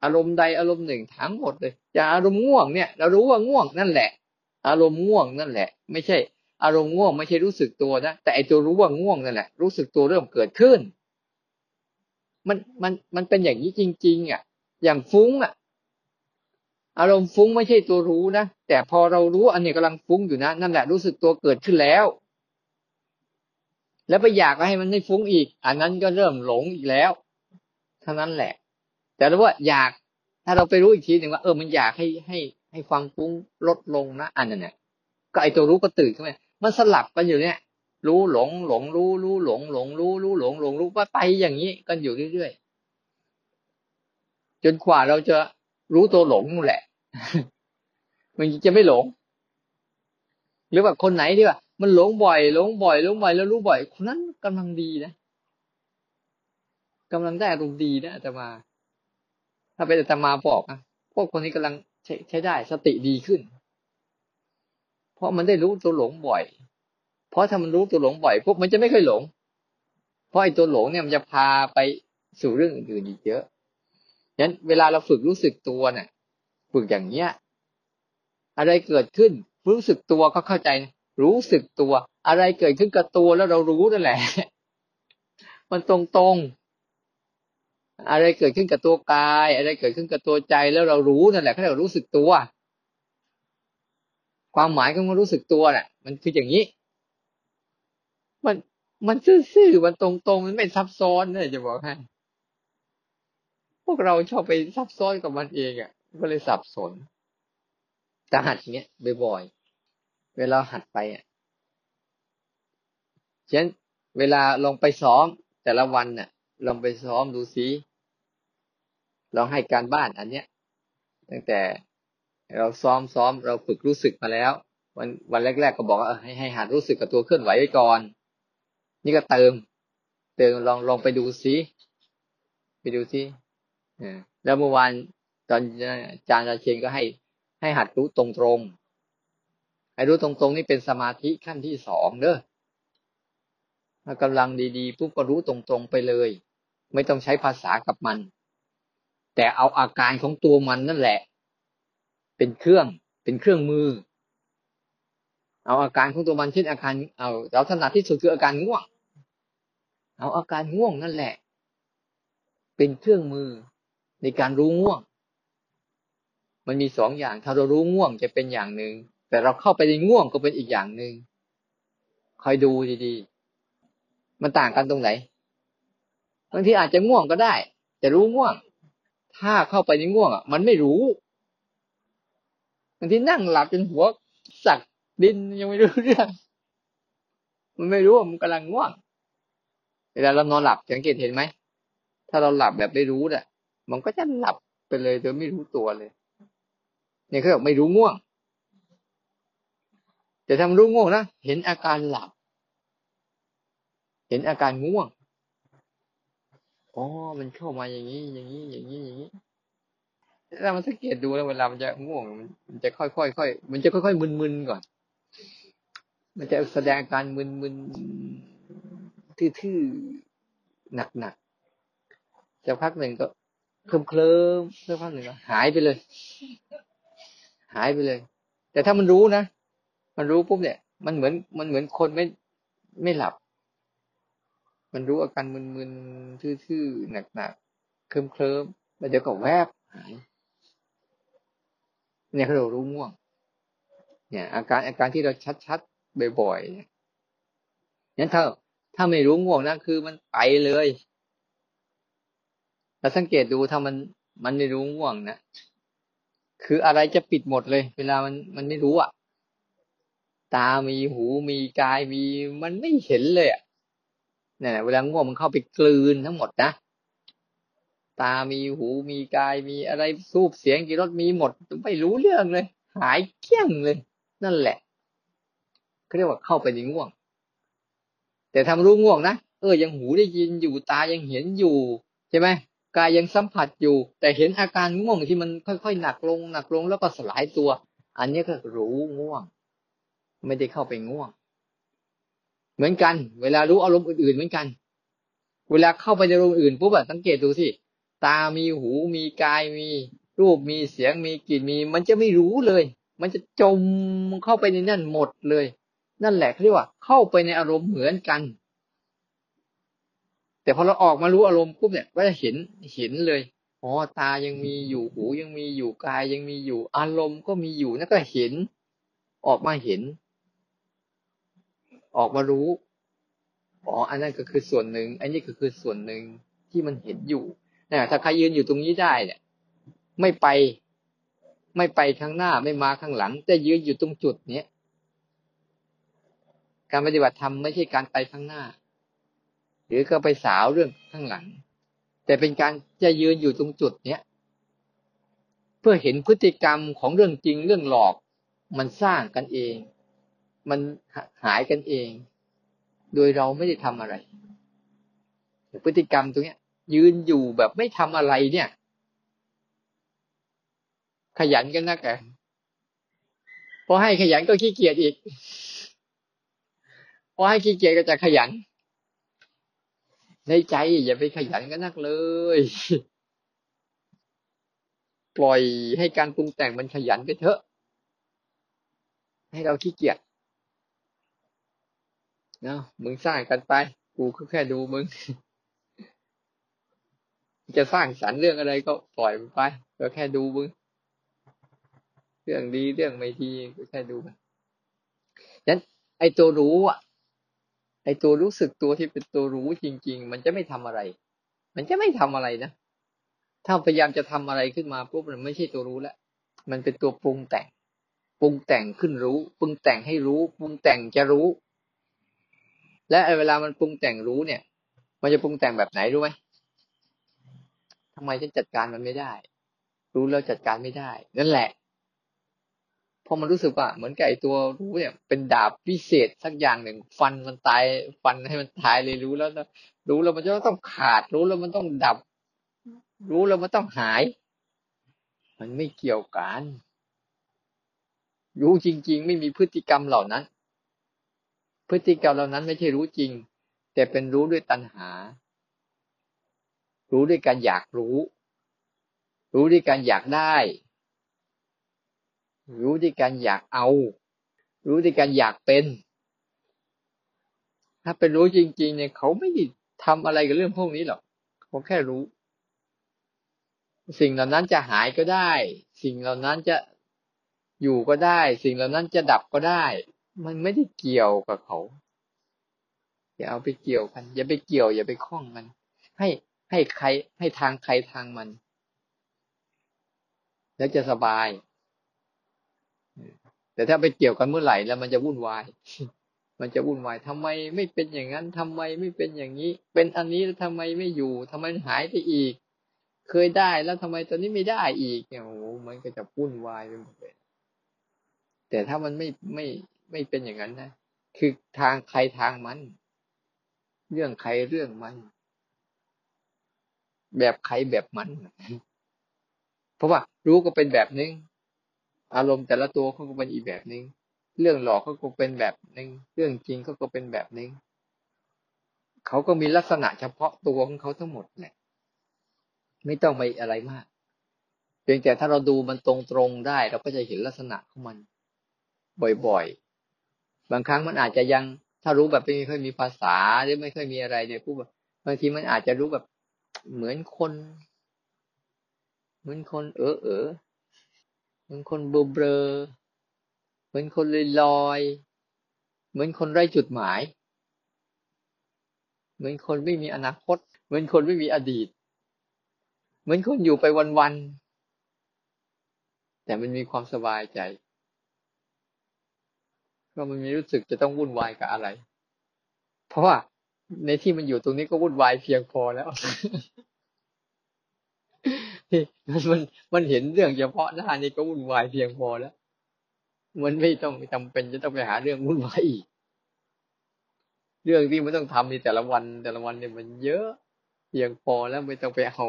อารมณ์ใดอารมณ์หนึ่งทั้งหมดเลยจากอารมณ์ง่วงเนี่ย เรารู้ว่าง่วงนั่นแหละ อารมณ์ง่วงนั่นแหละ ไม่ใช่ อารมณ์ง่วงไม่ใช่รู้สึกตัวนะแต่ไอตัวรู้ว่าง่วงนั่นแหละรู้สึกตัวเริ่มเกิดขึ้น มันมันมันเป็นอย่างนี้จริง ๆ อะ อย่างฟุ้งอะ อารมณ์ฟุ้งไม่ใช่ตัวรู้นะแต่พอเรารู้อันนี้กำลังฟุ้งอยู่นะนั่นแหละรู้สึกตัวเกิดขึ้นแล้ว แล้วไปอยากให้มันไม่ฟุ้งอีก อันนั้นก็เริ่มหลงอีกแล้วเท่านั้นแหละ แต่เราว่าอยากถ้าเราไปรู้อีกทีหนึ่งว่าเออมันอยากให้ให้ ให้ความฟุ้งลดลงนะอันนั้นเนี่ยก็ไอตัวรู้ก็ตื่นขึ้นมามันสลับกันอยู่เนี่ย รู้หลงหลงรู้รู้หลงหลงรู้รู้หลงหลงรู้ว่าไปอย่างนี้กันอยู่เรื่อยๆจนกว่าเราจะรู้ตัวหลงนู่นแหละ มันจะไม่หลง หรือว่าคนไหนที่ว่ามันหลงบ่อยหลงบ่อยหลงบ่อยแล้วรู้บ่อยคนนั้นกำลังดีนะกำลังได้อารมณ์ดีนะอาตมา ถ้าเป็นอาตมาบอกนะพวกคนนี้กำลัง ใช้ใช้ได้สติดีขึ้น เพราะมันได้รู้ตัวหลงบ่อย เพราะถ้ามันรู้ตัวหลงบ่อยพวกมันจะไม่เคยหลง เพราะไอ้ตัวหลงเนี่ยมันจะพาไปสู่เรื่องอื่นอีกเยอะฉะนั้นเวลาเราฝึกรู้สึกตัวเนี่ยฝึกอย่างเนี้ย อะไรเกิดขึ้น รู้สึกตัวก็เข้าใจ รู้สึกตัว อะไรเกิดขึ้นกับตัวแล้วเรารู้นั่นแหละ มันตรงตรง อะไรเกิดขึ้นกับตัวกาย อะไรเกิดขึ้นกับตัวใจแล้วเรารู้นั่นแหละเขาเรียกรู้สึกตัว ความหมายของมันรู้สึกตัวแหละมันคืออย่างนี้ มันมันซื่อๆมันตรงๆมันไม่ซับซ้อนเลยจะบอกให้พวกเราชอบไปซับซ้อนกับมันเองอะ ก็เลยสับสนแต่หัดอย่างเงี้ยบ่อยๆเวลาหัดไปอะฉะนั้นเวลาลองไปซ้อมแต่ละวันน่ะลองไปซ้อมดูซิ ลองให้การบ้านอันเนี้ย ตั้งแต่เราซ้อมซ้อมเราฝึกรู้สึกมาแล้ว วันวันแรก ๆ ก็บอกว่าให้ให้หัดรู้สึกกับตัวเคลื่อนไหวไว้ก่อน นี่ก็เติม เติมลองลองไปดูซิไปดูซิแล้วเมื่อวานตอนอาจารย์ราเชนก็ให้ ให้หัดรู้ตรงๆให้รู้ตรงๆนี่เป็นสมาธิขั้นที่สองเด้อถ้ากำลังดีๆปุ๊บก็รู้ตรงๆไปเลย ไม่ต้องใช้ภาษากับมัน แต่เอาอาการของตัวมันนั่นแหละ เป็นเครื่อง เป็นเครื่องมือ เอาอาการของตัวมันเช่นอาการเอาเราถนัดที่สุดคืออาการง่วง เอาอาการง่วงนั่นแหละ เป็นเครื่องมือในการรู้ง่วง มันมีสองอย่าง ถ้าเรารู้ง่วงจะเป็นอย่างหนึ่ง แต่เราเข้าไปในง่วงก็เป็นอีกอย่างหนึ่งคอยดูดีๆ มันต่างกันตรงไหน บางทีอาจจะง่วงก็ได้ แต่รู้ง่วง ถ้าเข้าไปในง่วงอะ มันไม่รู้บางทีนั่งหลับจนหัวสักดินยังไม่รู้เรื่อง มันไม่รู้ว่ามันกำลังง่วง เวลาเรานอนหลับสังเกตเห็นไหม ถ้าเราหลับแบบไม่รู้เนี่ยมันก็จะหลับไปเลยโดยไม่รู้ตัวเลย เนี่ยเขาบอกไม่รู้ง่วง แต่ทำรู้ง่วงนะ เห็นอาการหลับ เห็นอาการง่วง อ๋อ มันเข้ามาอย่างนี้ อย่างนี้ อย่างนี้ อย่างนี้ถ้ามันสังเกตดูแล้วเวลามันจะง่วง มันจะค่อยๆค่อยมันจะค่อยๆมึนๆก่อน มันจะแสดงการมึนๆทื่อๆหนักๆจะพักหนึ่งก็เคลิ้มเคลิ้มเพื่อพักหนึ่งก็หายไปเลย หายไปเลย แต่ถ้ามันรู้นะ มันรู้ปุ๊บเนี่ย มันเหมือนมันเหมือนคนไม่ไม่หลับ มันรู้อาการมึนๆทื่อๆหนักๆเคลิ้มเคลิ้มแล้วเดี๋ยวก็แวบหายเนี่ยเขาเรารู้ง่วง เนี่ย อาการอาการที่เราชัดๆบ่อยๆนั้นถ้าถ้าไม่รู้ง่วงนะคือมันไปเลยเราสังเกตดูถ้ามันมันไม่รู้ง่วงนะคืออะไรจะปิดหมดเลย เวลามันมันไม่รู้อะ ตามีหูมีกายมีมันไม่เห็นเลยอะ เนี่ยเวลาง่วงมันเข้าไปกลืนทั้งหมดนะตา มีหู มีกาย มีอะไรสูบเสียงกี่รสมีหมด ไม่รู้เรื่องเลย หายเกี้ยงเลย นั่นแหละเขาเรียกว่าเข้าไปในง่วง แต่ทำรู้ง่วงนะ เออ ยังหูได้ยินอยู่ ตายังเห็นอยู่ ใช่ไหม กายยังสัมผัสอยู่ แต่เห็นอาการง่วงที่มันค่อยๆหนักลง หนักลงแล้วก็สลายตัว อันนี้ก็รู้ง่วง ไม่ได้เข้าไปง่วง เหมือนกัน เวลารู้อารมณ์อื่นๆเหมือนกัน เวลาเข้าไปในอารมณ์อื่นปุ๊บอะสังเกตดูสิตามีหูมีกายมีรูปมีเสียงมีกลิ่นมี มันจะไม่รู้เลย มันจะจมเข้าไปในนั่นหมดเลย นั่นแหละเรียกว่า เข้าไปในอารมณ์เหมือนกัน แต่พอเราออกมารู้อารมณ์ปุ๊บเนี่ยก็จะเห็นเห็นเลยอ๋อตายังมีอยู่หูยังมีอยู่กายยังมีอยู่ อารมณ์ก็มีอยู่นั่นก็เห็น ออกมาเห็น ออกมารู้อ๋ออันนั้นก็คือส่วนหนึ่งอันนี้ก็คือส่วนหนึ่งที่มันเห็นอยู่นะถ้าใครยืนอยู่ตรงนี้ได้เนี่ย ไม่ไป ไม่ไปข้างหน้าไม่มาข้างหลัง แต่ยืนอยู่ตรงจุดเนี้ยการปฏิบัติธรรมไม่ใช่การไปข้างหน้า หรือก็ไปสาวเรื่องข้างหลัง แต่เป็นการจะยืนอยู่ตรงจุดเนี้ยเพื่อเห็นพฤติกรรมของเรื่องจริงเรื่องหลอกมันสร้างกันเอง มันหายกันเอง โดยเราไม่ได้ทำอะไร พฤติกรรมตรงเนี้ย ยืนอยู่แบบไม่ทำอะไรเนี่ย ขยันกันนักแกพอให้ขยันก็ขี้เกียจอีกพอให้ขี้เกียจก็จะขยัน ในใจอย่าไปขยันกันนักเลย ปล่อยให้การปรุงแต่งมันขยันไปเถอะ ให้เราขี้เกียจ เนาะมึงสร้างกันไป กูก็แค่ดูมึง จะสร้างสรรค์เรื่องอะไรก็ปล่อยมันไป ก็แค่ดูมึง เรื่องดีเรื่องไม่ดีก็แค่ดูมันยันไอตัวรู้อะ ไอตัวรู้สึกตัวที่เป็นตัวรู้จริง ๆ มันจะไม่ทำอะไร มันจะไม่ทำอะไรนะ ถ้าพยายามจะทำอะไรขึ้นมาปุ๊บมันไม่ใช่ตัวรู้แล้ว มันเป็นตัวปรุงแต่ง ปรุงแต่งขึ้นรู้ ปรุงแต่งให้รู้ ปรุงแต่งจะรู้ และเวลามันปรุงแต่งรู้เนี่ย มันจะปรุงแต่งแบบไหนรู้ไหมทำไมฉันจัดการมันไม่ได้ รู้แล้วจัดการไม่ได้ นั่นแหละพอมันรู้สึกว่าเหมือนกับไอตัวรู้เนี่ย เป็นดาบพิเศษสักอย่างหนึ่ง ฟันมันตาย ฟันให้มันตายเลยรู้แล้วรู้แล้วมันจะต้องขาดรู้แล้วมันต้องดับ รู้แล้วมันต้องหาย มันไม่เกี่ยวกันรู้จริง ๆ ไม่มีพฤติกรรมเหล่านั้น พฤติกรรมเหล่านั้นไม่ใช่รู้จริง แต่เป็นรู้ด้วยตัณหา รู้ด้วยการอยากรู้ รู้ด้วยการอยากได้ รู้ด้วยการอยากเอา รู้ด้วยการอยากเป็น ถ้าเป็นรู้จริง ๆ เนี่ยเขาไม่ทำอะไรกับเรื่องพวกนี้หรอกเขาแค่รู้ สิ่งเหล่านั้นจะหายก็ได้ สิ่งเหล่านั้นจะอยู่ก็ได้ สิ่งเหล่านั้นจะดับก็ได้ มันไม่ได้เกี่ยวกับเขา อย่าเอาไปเกี่ยวกัน อย่าไปเกี่ยว อย่าไปคล้องมัน ให้ให้ใคร ให้ทางใครทางมัน แล้วจะสบาย แต่ถ้าไปเกี่ยวกันเมื่อไหร่แล้วมันจะวุ่นวาย มันจะวุ่นวายทำไมไม่เป็นอย่างนั้นทำไมไม่เป็นอย่างนี้ เป็นอันนี้แล้วทำไมไม่อยู่ทำไมหายไปอีก เคยได้แล้วทำไมตอนนี้ไม่ได้อีกเนี่ยโอ้โหมันก็จะวุ่นวายไปหมดเลยแต่ถ้ามันไม่ไม่ ไม่เป็นอย่างนั้นนะ คือทางใครทางมัน เรื่องใครเรื่องมัน แบบใครแบบมัน เพราะว่ารู้ก็เป็นแบบนึง อารมณ์แต่ละตัวเขาก็เป็นอีกแบบนึง เรื่องหลอกเขาก็เป็นแบบนึง เรื่องจริงเขาก็เป็นแบบนึง เขาก็มีลักษณะเฉพาะตัวของเขาทั้งหมดแหละ ไม่ต้องไปอะไรมากเพียงแต่ถ้าเราดูมันตรงๆได้ เราก็จะเห็นลักษณะของมัน บ่อย บางครั้งมันอาจจะยังถ้ารู้แบบไม่ค่อยมีภาษาหรือไม่ค่อยมีอะไรเนี่ยผู้บางทีมันอาจจะรู้แบบเหมือนคน เหมือนคน เออเออเหมือนคนเบลเบลเหมือนคนลอยลอยเหมือนคนไร้จุดหมาย เหมือนคนไม่มีอนาคต เหมือนคนไม่มีอดีต เหมือนคนอยู่ไปวันๆแต่มันมีความสบายใจ ก็มันมีรู้สึกจะต้องวุ่นวายกับอะไร เพราะว่าในที่มันอยู่ตรงนี้ก็วุ่นวายเพียงพอแล้วมันมันมันเห็นเรื่องเฉพาะหน้านี่ก็วุ่นวายเพียงพอแล้ว มันไม่ต้องจำเป็นจะต้องไปหาเรื่องวุ่นวายอีก เรื่องที่มันต้องทำในแต่ละวัน แต่ละวันเนี่ยมันเยอะเพียงพอแล้วไม่ต้องไปเอา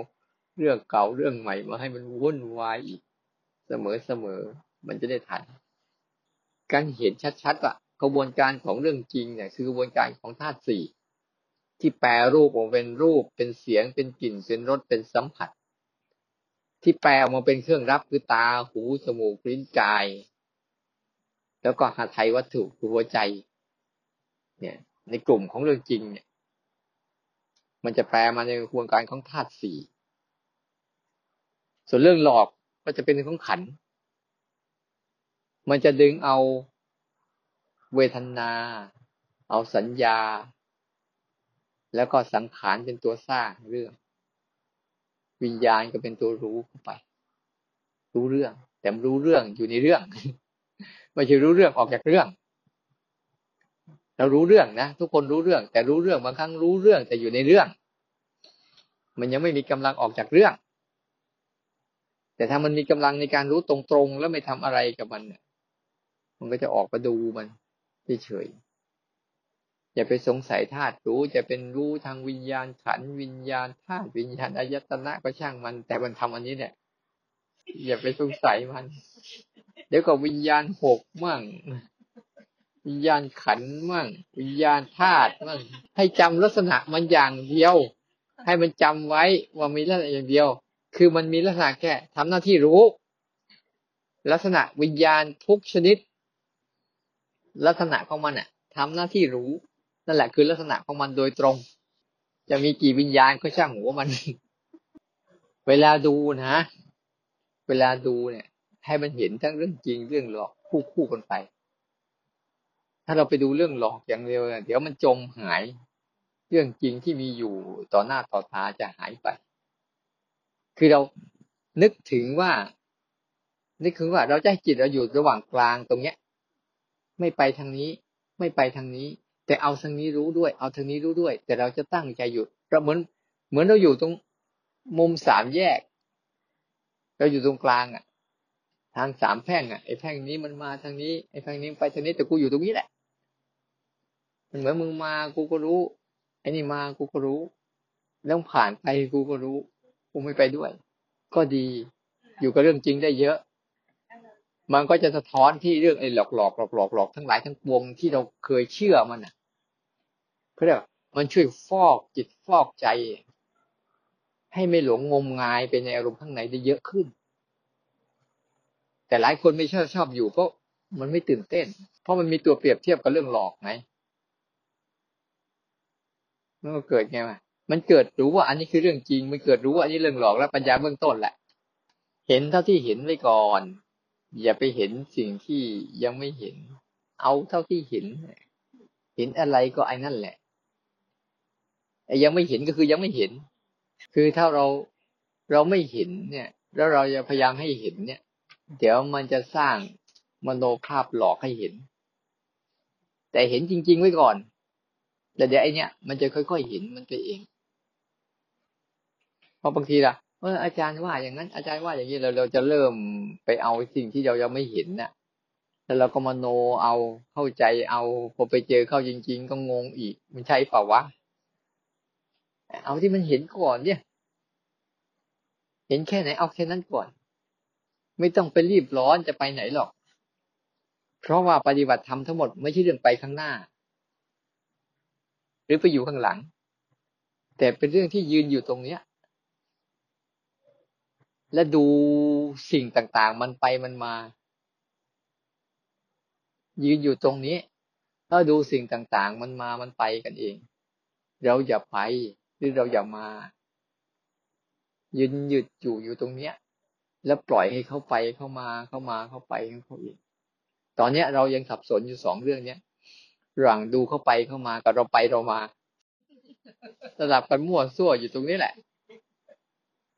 เรื่องเก่าเรื่องใหม่มาให้มันวุ่นวายอีก เสมอเสมอมันจะได้ทัน การเห็นชัดๆว่ากระบวนการของเรื่องจริงเนี่ยคือกระบวนการของธาตุสี่ที่แปรรูปออกเป็นรูปเป็นเสียงเป็นกลิ่นเป็นรสเป็นสัมผัส ที่แปลออกมาเป็นเครื่องรับคือตาหูจมูกลิ้นกาย แล้วก็หาไทยวัตถุคือหัวใจ เนี่ย ในกลุ่มของเรื่องจริงเนี่ย มันจะแปลมาในกระบวนการของธาตุสี่ส่วนเรื่องหลอกก็จะเป็นของขัน มันจะดึงเอาเวทนา เอาสัญญา แล้วก็สังขารเป็นตัวสร้างเรื่อง วิญญาณก็เป็นตัวรู้เข้าไป รู้เรื่อง แต่รู้เรื่องอยู่ในเรื่องไม่ใช่รู้เรื่องออกจากเรื่อง เรารู้เรื่องนะทุกคนรู้เรื่อง แต่รู้เรื่องบางครั้งรู้เรื่อง แต่อยู่ในเรื่อง มันยังไม่มีกำลังออกจากเรื่อง แต่ถ้ามันมีกำลังในการรู้ตรงๆแล้วไม่ทำอะไรกับมันเนี่ย มันก็จะออกมาดูมันเฉยอย่าไปสงสัยธาตุรู้จะเป็นรู้ทางวิญญาณขันวิญญาณธาตุวิญญาณอายตนะก็ช่างมัน แต่มันทำอันนี้เนี่ยอย่าไปสงสัยมัน เดี๋ยวก็วิญญาณหกมั่ง วิญญาณขันมั่ง วิญญาณธาตุมั่ง ให้จำลักษณะมันอย่างเดียว ให้มันจำไว้ว่ามีลักษณะอย่างเดียว คือมันมีลักษณะแค่ทำหน้าที่รู้ ลักษณะวิญญาณทุกชนิด ลักษณะของมันอะทำหน้าที่รู้นั่นแหละคือลักษณะของมันโดยตรง จะมีกี่วิญญาณก็ช่างหัวมัน เวลาดูนะ เวลาดูเนี่ย ให้มันเห็นทั้งเรื่องจริงเรื่องหลอกคู่คู่กันไป ถ้าเราไปดูเรื่องหลอกอย่างเดียวเดี๋ยวมันจมหาย เรื่องจริงที่มีอยู่ต่อหน้าต่อตาจะหายไป คือเรานึกถึงว่านึกถึงว่าเราจะให้จิตเราอยู่ระหว่างกลางตรงเนี้ย ไม่ไปทางนี้ ไม่ไปทางนี้ แต่เอาทางนี้รู้ด้วย เอาทางนี้รู้ด้วย แต่เราจะตั้งใจอยู่เราเหมือนเหมือนเราอยู่ตรงมุมสามแยก เราอยู่ตรงกลางอะ ทางสามแพ่งอะไอ้แพ่งนี้มันมาทางนี้ไอ้แพ่งนี้ไปทางนี้แต่กูอยู่ตรงนี้แหละ มันเหมือนมึงมากูก็รู้ไอ้นี่มากูก็รู้แล้วผ่านไปกูก็รู้กูไม่ไปด้วย ก็ดี อยู่กับเรื่องจริงได้เยอะ มันก็จะสะท้อนที่เรื่องไอ้หลอกหลอกหลอกหลอกหลอกทั้งหลายทั้งปวงที่เราเคยเชื่อมันอะเพื่อมันช่วยฟอกจิตฟอกใจ ให้ไม่หลงงมงายไปในอารมณ์ข้างในได้เยอะขึ้น แต่หลายคนไม่ชอบชอบอยู่เพราะมันไม่ตื่นเต้น เพราะมันมีตัวเปรียบเทียบกับเรื่องหลอกไงมันก็เกิดไงวะมันเกิดรู้ว่าอันนี้คือเรื่องจริง มันเกิดรู้ว่าอันนี้เรื่องหลอกแล้วปัญญาเบื้องต้นแหละ เห็นเท่าที่เห็นไว้ก่อน อย่าไปเห็นสิ่งที่ยังไม่เห็น เอาเท่าที่เห็น เห็นอะไรก็ไอ้นั่นแหละไอ้ยังไม่เห็นก็คือยังไม่เห็น คือถ้าเราเราไม่เห็นเนี่ย แล้วเราจะพยายามให้เห็นเนี่ย เดี๋ยวมันจะสร้างมโนภาพหลอกให้เห็น แต่เห็นจริง ๆ ไว้ก่อน แต่เดี๋ยวไอเนี้ยมันจะค่อยๆเห็นมันไปเองเพราะบางทีล่ะ เอออาจารย์ว่าอย่างนั้น อาจารย์ว่าอย่างนี้เราเราจะเริ่มไปเอาสิ่งที่เรายังไม่เห็นน่ะแล้วเราก็มาโนเอาเข้าใจเอาพอไปเจอเข้าจริง ๆ ก็งงอีก มันใช่เปล่าวะเอาที่มันเห็นก่อนเนี่ย เห็นแค่ไหนเอาแค่นั้นก่อน ไม่ต้องไปรีบร้อนจะไปไหนหรอก เพราะว่าปฏิบัติธรรมทั้งหมดไม่ใช่เรื่องไปข้างหน้า หรือไปอยู่ข้างหลัง แต่เป็นเรื่องที่ยืนอยู่ตรงเนี้ย และดูสิ่งต่างๆ มันไปมันมา ยืนอยู่ตรงนี้ถ้าดูสิ่งต่างๆ มันมามันไปกันเอง เราอย่าไปหรือเราอย่ามา ยืนหยุดอยู่อยู่ตรงเนี้ย แล้วปล่อยให้เขาไปเข้ามาเข้ามาเข้าไปเขาเองตอนเนี้ยเรายังสับสนอยู่สองเรื่องเนี้ยหลังดูเข้าไปเข้ามากับเราไปเรามาระดับกันมั่วซั่วอยู่ตรงนี้แหละ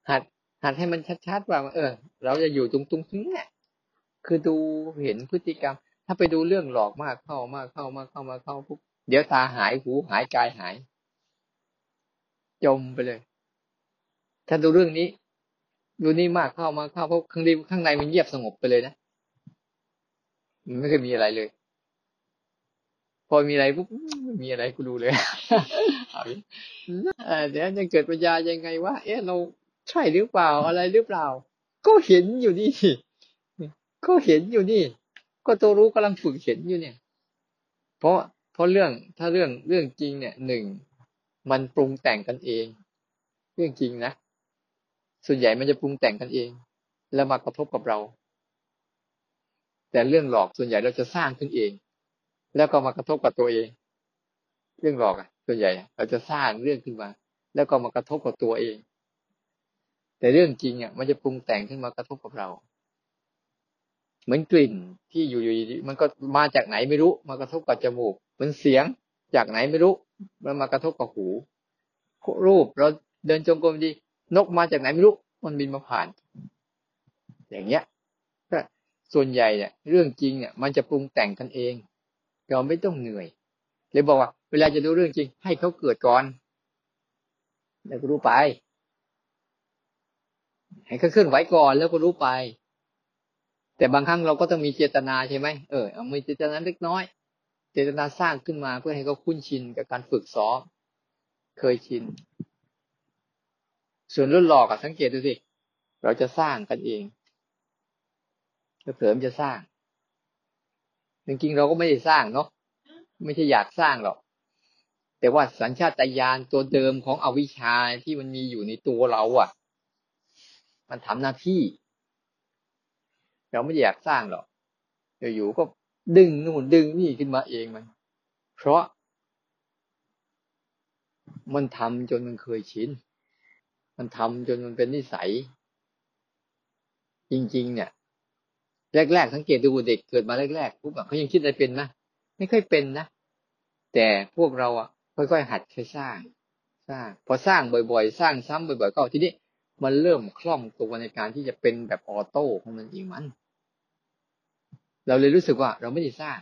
หัด หัดให้มันชัดๆว่าเออ เราจะอยู่ตรงตรงนี้เนี่ยคือดูเห็นพฤติกรรม ถ้าไปดูเรื่องหลอกมากเข้ามากเข้ามากเข้ามาเข้าปุ๊บเดี๋ยวตาหายหูหายกายหาย จมไปเลย ถ้าดูเรื่องนี้ ดูนี่มากเข้ามาเข้าเพราะข้างในข้างในมันเงียบสงบไปเลยนะมันไม่เคยมีอะไรเลย พอมีอะไรปุ๊บมีอะไรกูดูเลยเดี๋ยวจะเกิดปัญญายังไงวะเอ๊ะเรา ใช่หรือเปล่าอะไรหรือเปล่า ก็เห็นอยู่นี่ก็เห็นอยู่นี่ ก็ตัวรู้กำลังฝึกเห็นอยู่เนี่ย เพราะเพราะเรื่องถ้าเรื่องเรื่องจริงเนี่ยหนึ่งมันปรุงแต่งกันเอง เรื่องจริงนะส่วนใหญ่มันจะปรุงแต่งกันเอง แล้วมากระทบกับเรา แต่เรื่องหลอกส่วนใหญ่เราจะสร้างขึ้นเอง แล้วก็มากระทบกับตัวเอง เรื่องหลอกอะ ส่วนใหญ่เราจะสร้างเรื่องขึ้นมา แล้วก็มากระทบกับตัวเอง แต่เรื่องจริงอะมันจะปรุงแต่งขึ้นมากระทบกับเรา เหมือนกลิ่นที่อยู่อยู่มันก็มาจากไหนไม่รู้ มากระทบกับจมูกเหมือนเสียงจากไหนไม่รู้มันมากระทบกับหู รูปเราเดินจงกรมดี นกมาจากไหนไม่รู้ มันบินมาผ่าน อย่างเงี้ยก็ส่วนใหญ่เนี่ย เรื่องจริงเนี่ย มันจะปรุงแต่งกันเอง เราไม่ต้องเหนื่อยเลยบอกว่า เวลาจะดูเรื่องจริง ให้เขาเกิดก่อนแล้วก็รู้ไป ให้เขาเคลื่อนไหวก่อนแล้วก็รู้ไป แต่บางครั้งเราก็ต้องมีเจตนาใช่ไหมเออเอามีเจตนาเล็กน้อย เจตนาสร้างขึ้นมาเพื่อให้เขาคุ้นชินกับการฝึกซ้อมเคยชิน ส่วนรุ่นหลอกอะสังเกตดูสิเราจะสร้างกันเองเผลอมจะสร้าง จริงๆเราก็ไม่ได้สร้างเนาะไม่ใช่อยากสร้างหรอก แต่ว่าสัญชาตญาณตัวเดิมของอวิชชาที่มันมีอยู่ในตัวเราอะ่ะ มันทำหน้าที่ เราไม่อยากสร้างหรอกอยู่ก็ดึงนู่นดึงนี่ขึ้นมาเองมัน เพราะ มันทำจนมันเคยชิน มันทำจนมันเป็นนิสัย จริง ๆ เนี่ย แรก ๆ สังเกตดูเด็กเกิดมาแรกๆปุ๊บเขายังคิดอะไรเป็นนะไม่ค่อยเป็นนะแต่พวกเราอะค่อยๆหัดค่อยสร้าง สร้าง พอสร้างบ่อยๆ สร้างซ้ำบ่อยๆก็ทีนี้ มันเริ่มคล่องตัวในการที่จะเป็นแบบออโต้ของมันเองมัน เราเลยรู้สึกว่าเราไม่ได้สร้าง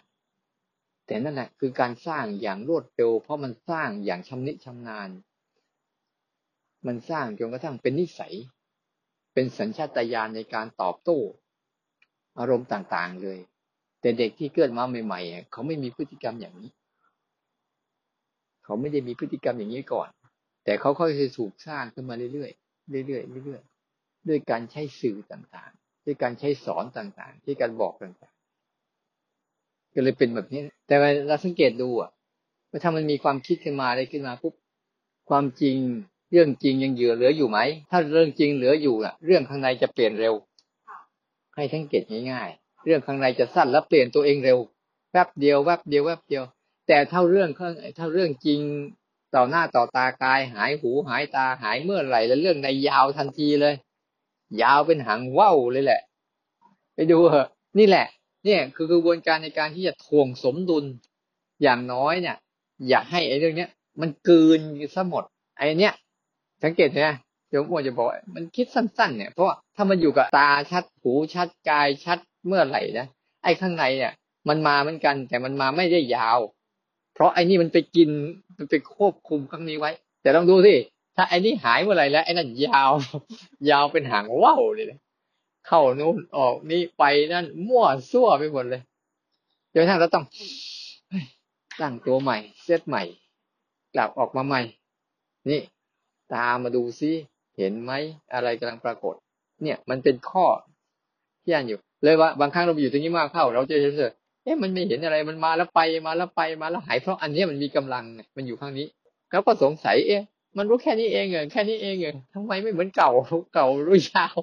แต่นั่นแหละคือการสร้างอย่างรวดเร็ว เพราะมันสร้างอย่างชำนิชำนาญ มันสร้างจนกระทั่งเป็นนิสัย เป็นสัญชาตญาณในการตอบโต้ อารมณ์ต่างๆเลย แต่เด็กที่เกิดมาใหม่ๆเขาไม่มีพฤติกรรมอย่างนี้ เขาไม่ได้มีพฤติกรรมอย่างนี้ก่อน แต่เขาค่อยๆถูกสร้างขึ้นมาเรื่อยๆ เรื่อยๆเรื่อยๆด้วยการใช้สื่อต่างๆ ด้วยการใช้สอนต่างๆด้วยการบอกต่างๆ ก็เลยเป็นแบบนี้ แต่เราสังเกตดูอะว่าถ้ามันมีความคิดขึ้นมาอะไรขึ้นมาปุ๊บความจริงเรื่องจริงยังเหลือเหลืออยู่ไหม ถ้าเรื่องจริงเหลืออยู่อะ เรื่องข้างในจะเปลี่ยนเร็ว ให้สังเกตง่ายๆ เรื่องข้างในจะสั้นแล้วเปลี่ยนตัวเองเร็วแวบเดียวแวบเดียวแวบเดียว แต่ถ้าเรื่องข้างถ้าเรื่องจริง ต่อหน้าต่อตากายหายหูหายตาหายเมื่อไหร่แล้วเรื่องในยาวทันทีเลย ยาวเป็นหางว่าวเลยแหละ ไปดูเหอะนี่แหละ เนี่ยคือกระบวนการในการที่จะทวงสมดุลอย่างน้อยเนี่ย อย่าให้ไอ้เรื่องเนี้ย มันกืนซะหมดไอ้เนี้ยสังเกตไหมโยมอ้วนจะบอกมันคิดสั้น ๆ เนี่ยเพราะว่าถ้ามันอยู่กับตาชัดหูชัดกายชัดเมื่อไหร่นะไอ้ข้างในเนี่ย มันมาเหมือนกัน แต่มันมาไม่ได้ยาว เพราะไอ้นี่มันไปกินมันไปควบคุมข้งนี้ไว้ แต่ลองดูสิถ้าไอ้นี่หายเมื่อไหร่แล้วไอ้นั่นยาว ยาวเป็นหางว่าวเลยเข้านู้นออกนี่ไปนั่นมั่วซั่วไปหมดเลยจนกระทั่งเราต้องตั้งตัวใหม่เซตใหม่ กลับออกมาใหม่ นี่ ตามมาดูซิเห็นไหมอะไรกำลังปรากฏ เนี่ย มันเป็นข้อที่อันอยู่ เลยว่าบางครั้งเราอยู่ตรงนี้มากเข้า เราจะเฉย เอ๊ะมันไม่เห็นอะไรมันมาแล้วไปมาแล้วไปมาแล้วหายเพราะอันนี้มันมีกำลังมันอยู่ข้างนี้ แล้วก็สงสัย เอ๊ะ มันรู้แค่นี้เองเหรอแค่นี้เองเหรอทำไมไม่เหมือนเก่าเก่ารู้ยาว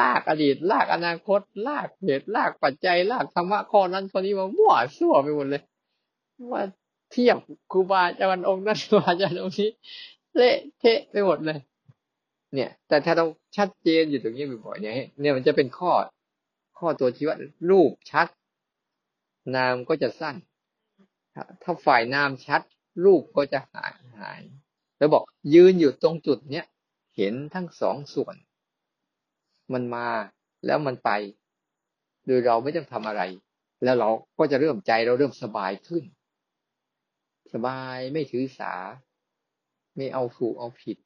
ลากอดีต ลากอนาคต ลากเหตุลากปัจจัย ลากธรรมะข้อนั้นข้อนี้มามั่วซั่วไปหมดเลยว่าเทียบครูบาอาจารย์องค์นั้นครูบาอาจารย์องค์นี้เละเทะไปหมดเลย เนี่ย แต่ถ้าเราชัดเจนอยู่ตรงนี้บ่อยๆเนี่ยเนี่ยมันจะเป็นข้อ ข้อตัวชี้ว่ารูปชัด นามก็จะสั้น ถ้าฝ่ายนามชัด รูปก็จะหายหาย แล้วบอกยืนอยู่ตรงจุดเนี้ยเห็นทั้งสองส่วน มันมาแล้วมันไป โดยเราไม่ต้องทำอะไร แล้วเราก็จะเริ่มใจเราเริ่มสบายขึ้น สบายไม่ถือสา ไม่เอาถูกเอาผิด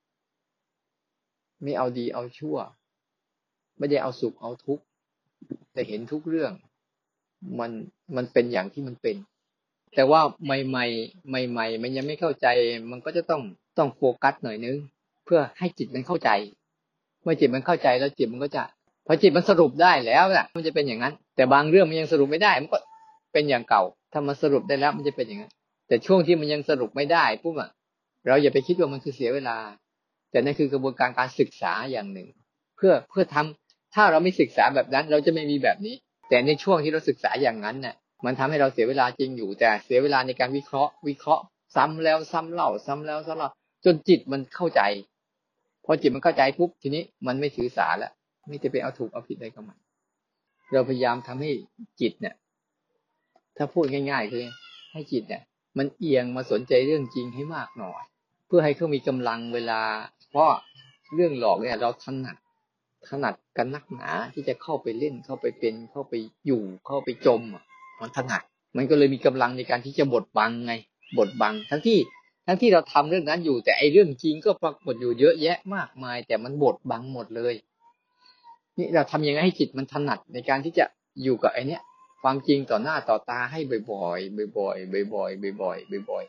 ไม่เอาดีเอาชั่ว ไม่ได้เอาสุขเอาทุกข์ แต่เห็นทุกเรื่อง มันมันเป็นอย่างที่มันเป็น แต่ว่าใหม่ใหม่ใหม่ใหม่มันยังไม่เข้าใจ มันก็จะต้องต้องโฟกัสหน่อยนึง เพื่อให้จิตมันเข้าใจ เมื่อจิตมันเข้าใจแล้วจิตมันก็จะพอจิตมันสรุปได้แล้วน่ะมันจะเป็นอย่างนั้น แต่บางเรื่องมันยังสรุปไม่ได้ มันก็เป็นอย่างเก่า ถ้ามันสรุปได้แล้ว มันจะเป็นอย่างนั้น แต่ช่วงที่มันยังสรุปไม่ได้ปุ๊บอะเราอย่าไปคิดว่ามันคือเสียเวลา แต่นั่นคือกระบวนการการศึกษาอย่างหนึ่ง เพื่อเพื่อทำ ถ้าเราไม่ศึกษาแบบนั้นเราจะไม่มีแบบนี้ แต่ในช่วงที่เราศึกษาอย่างนั้นเนี่ยมันทำให้เราเสียเวลาจริงอยู่ แต่เสียเวลาในการวิเคราะห์ วิเคราะห์ ซ้ำแล้วซ้ำเล่าซ้ำแล้วซ้ำเล่าจนจิตมันเข้าใจ พอจิตมันเข้าใจปุ๊บทีนี้มันไม่ถือสาแล้วไม่จะไปเอาถูกเอาผิดอะไรกับมันเราพยายามทำให้จิตเนี่ย ถ้าพูดง่าย ๆ คือให้จิตเนี่ย มันเอียงมาสนใจเรื่องจริงให้มากหน่อย เพื่อให้เขามีกำลังเวลา เพราะเรื่องหลอกเนี่ยเราถนัด ถนัดกันนักหนาที่จะเข้าไปเล่นเข้าไปเป็นเข้าไปอยู่เข้าไปจมมันถนัด มันก็เลยมีกำลังในการที่จะบดบังไงบดบัง ทั้งที่ทั้งที่เราทำเรื่องนั้นอยู่ แต่ไอ้เรื่องจริงก็ปรากฏอยู่เยอะแยะมากมาย แต่มันบดบังหมดเลย นี่เราทำยังไงให้จิตมันถนัดในการที่จะอยู่กับไอ้นี้ความจริงต่อหน้าต่อตาให้บ่อยๆบ่อยๆบ่อยๆบ่อยๆบ่อย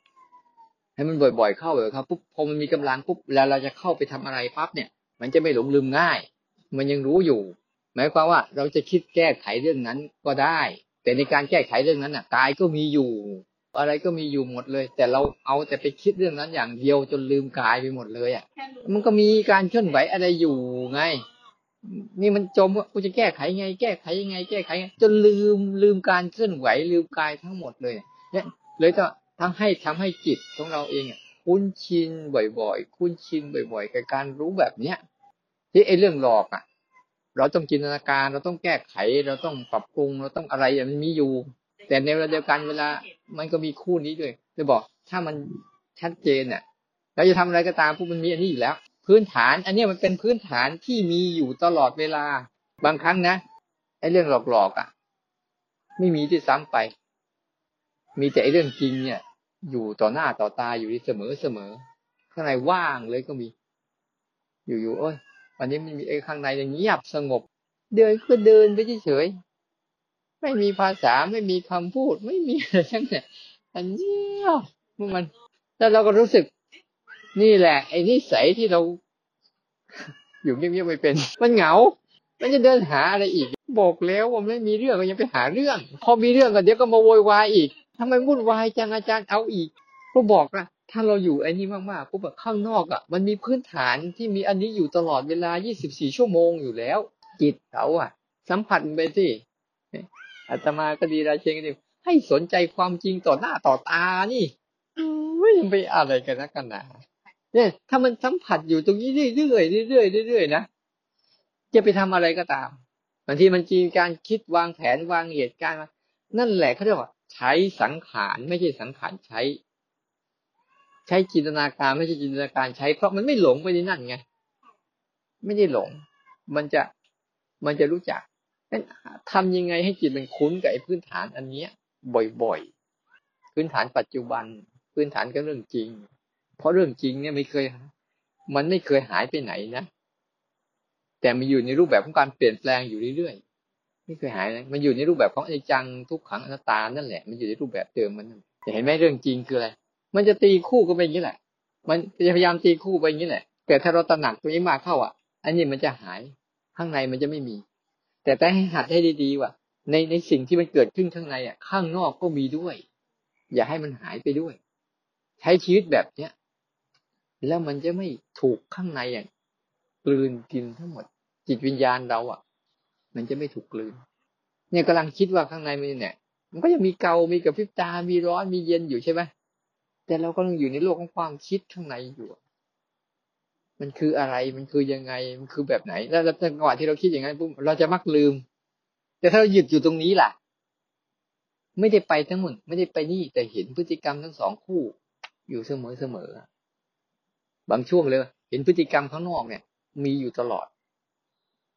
ๆให้มันบ่อยๆเข้าเลยครับปุ๊บพอมันมีกำลังปุ๊บแล้วเราจะเข้าไปทำอะไรปั๊บเนี่ย มันจะไม่หลงลืมง่าย มันยังรู้อยู่ หมายความว่าเราจะคิดแก้ไขเรื่องนั้นก็ได้ แต่ในการแก้ไขเรื่องนั้นอะกายก็มีอยู่ อะไรก็มีอยู่หมดเลย แต่เราเอาแต่ไปคิดเรื่องนั้นอย่างเดียวจนลืมกายไปหมดเลยอะ มันก็มีการเคลื่อนไหวอะไรอยู่ไง นี่มันจมว่ากูจะแก้ไขไง แก้ไขยังไง แก้ไขจนลืมลืมการเคลื่อนไหวลืมกายทั้งหมดเลยเนี่ยเลยจะทำให้ทำให้จิตของเราเองอะคุ้นชินบ่อยๆ คุ้นชินบ่อย ๆ กับการรู้แบบเนี้ย ที่ไอ้เรื่องหลอกอะ เราต้องจินตนาการเราต้องแก้ไข เราต้องปรับปรุง เราต้องอะไรมันมีอยู่ แต่ในเวลาเดียวกันเวลา มันก็มีคู่นี้ด้วยจะบอก ถ้ามันชัดเจนเนี่ยเราจะทำอะไรก็ตามพวกมันมีอันนี้อยู่แล้ว พื้นฐาน อันนี้มันเป็นพื้นฐานที่มีอยู่ตลอดเวลาบางครั้งนะไอ้เรื่องหลอกๆอะ ไม่มีที่ซ้ำไป มีแต่ไอ้เรื่องจริงเนี่ย อยู่ต่อหน้าต่อตาอยู่ที่เสมอเสมอข้างในว่างเลยก็มี อยู่ๆเอ้ย วันนี้มันมีไอ้ข้างในอย่างเงียบสงบ เดินก็เดินไปเฉยๆไม่มีภาษาไม่มีคำพูด ไม่มีอะไรทั้งนั้นอันเงียบมันแล้วเราก็รู้สึก นี่แหละ ไอ้นิสัยที่เรา อยู่เงียบๆไม่เป็น มันเหงา มันจะเดินหาอะไรอีก บอกแล้วว่าไม่มีเรื่องก็ยังไปหาเรื่อง พอมีเรื่องก็เดี๋ยวก็มาโวยวายอีกทำไมวุ่นวายจังอาจารย์เอาอีกก็บอกนะ ถ้าเราอยู่ไอ้นี่มากๆปุ๊บแบบข้างนอกอะ มันมีพื้นฐานที่มีอันนี้อยู่ตลอดเวลา 24 ชั่วโมงอยู่แล้ว จิตเขาอะ สัมผัสไปสิอาตมาก็ดีราเชงกันดีให้สนใจความจริงต่อหน้าต่อตานี่ไม่ยังไปอะไรกันนะกันนะเนี่ย ถ้ามันสัมผัสอยู่ตรงนี้เรื่อยๆเรื่อยๆเรื่อยๆนะจะไปทำอะไรก็ตามบางทีมันจีการคิดวางแผนวางเหตุการณ์นั่นแหละเขาเรียกว่า ใช้สังขารไม่ใช่สังขารใช้ ช้จินตนาการไม่ใช่จินตนาการใช้ เพราะมันไม่หลงไปในนั่นไง ไม่ได้หลง มันจะมันจะรู้จักทำยังไงให้จิตมันคุ้นกับไอ้พื้นฐานอันเนี้ย บ่อยๆ พื้นฐานปัจจุบัน พื้นฐานก็เรื่องจริง เพราะเรื่องจริงเนี่ยไม่เคย มันไม่เคยหายไปไหนนะ แต่มันอยู่ในรูปแบบของการเปลี่ยนแปลงอยู่เรื่อยๆ ไม่เคยหายนะ มันอยู่ในรูปแบบของไอ้จังทุกขังอนัตตานั่นแหละ มันอยู่ในรูปแบบเดิมมันเห็นไหมเรื่องจริงคืออะไร มันจะตีคู่ก็เป็นอย่างนี้แหละ มันจะพยายามตีคู่ไปอย่างนี้แหละ แต่ถ้าเราตระหนักตัวนี้มากเข้าอะ อันนี้มันจะหาย ข้างในมันจะไม่มี แต่แต่ให้หัดให้ดีๆว่าในในสิ่งที่มันเกิดขึ้นข้างในอะ ข้างนอกก็มีด้วย อย่าให้มันหายไปด้วย ใช้ชีวิตแบบเนี้ย แล้วมันจะไม่ถูกข้างในอย่างกลืนกินทั้งหมด จิตวิญญาณเราอะ มันจะไม่ถูกกลืน เนี่ยกำลังคิดว่าข้างในมันเนี่ย มันก็ยังมีเกา มีกับพิบตา มีร้อน มีเย็นอยู่ใช่ไหม แต่เราก็ยังอยู่ในโลกของความคิดข้างในอยู่ มันคืออะไร มันคือยังไง มันคือแบบไหน แล้วจังหวะที่เราคิดอย่างนั้นปุ๊บเราจะมักลืม แต่ถ้าเราหยุดอยู่ตรงนี้ล่ะ ไม่ได้ไปทั้งหมด ไม่ได้ไปนี่ แต่เห็นพฤติกรรมทั้งสองคู่ อยู่เสมอเสมอบางช่วงเลย เห็นพฤติกรรมข้างนอกเนี่ย มีอยู่ตลอด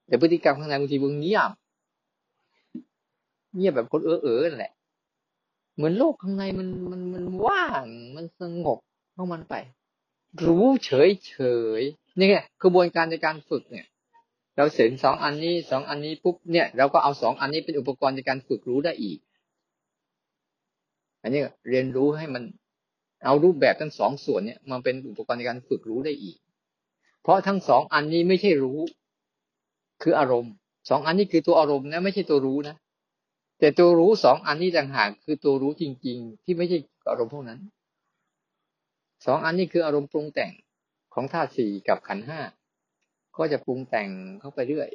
แต่พฤติกรรมข้างในบางทีมันเงียบเงียบแบบคนเออเออนั่นแหละ เหมือนโลกข้างในมันมันมันว่าง มันสงบเข้ามันไป รู้เฉยเฉยนี่ไงกระบวนการในการฝึกเนี่ย เราเสร็จสองอันนี้สองอันนี้ปุ๊บเนี่ยเราก็เอาสองอันนี้เป็นอุปกรณ์ในการฝึกรู้ได้อีก อันนี้เรียนรู้ให้มันเอารูปแบบทั้งสองส่วนเนี่ยมาเป็นอุปกรณ์ในการฝึกรู้ได้อีก เพราะทั้งสองอันนี้ไม่ใช่รู้ คืออารมณ์สองอันนี้คือตัวอารมณ์นะไม่ใช่ตัวรู้นะ แต่ตัวรู้สองอันนี้ต่างหากคือตัวรู้จริง ๆ ที่ไม่ใช่อารมณ์พวกนั้นสองอันนี้คืออารมณ์ปรุงแต่งของธาตุสี่กับขันห้าก็จะปรุงแต่งเข้าไปเรื่อย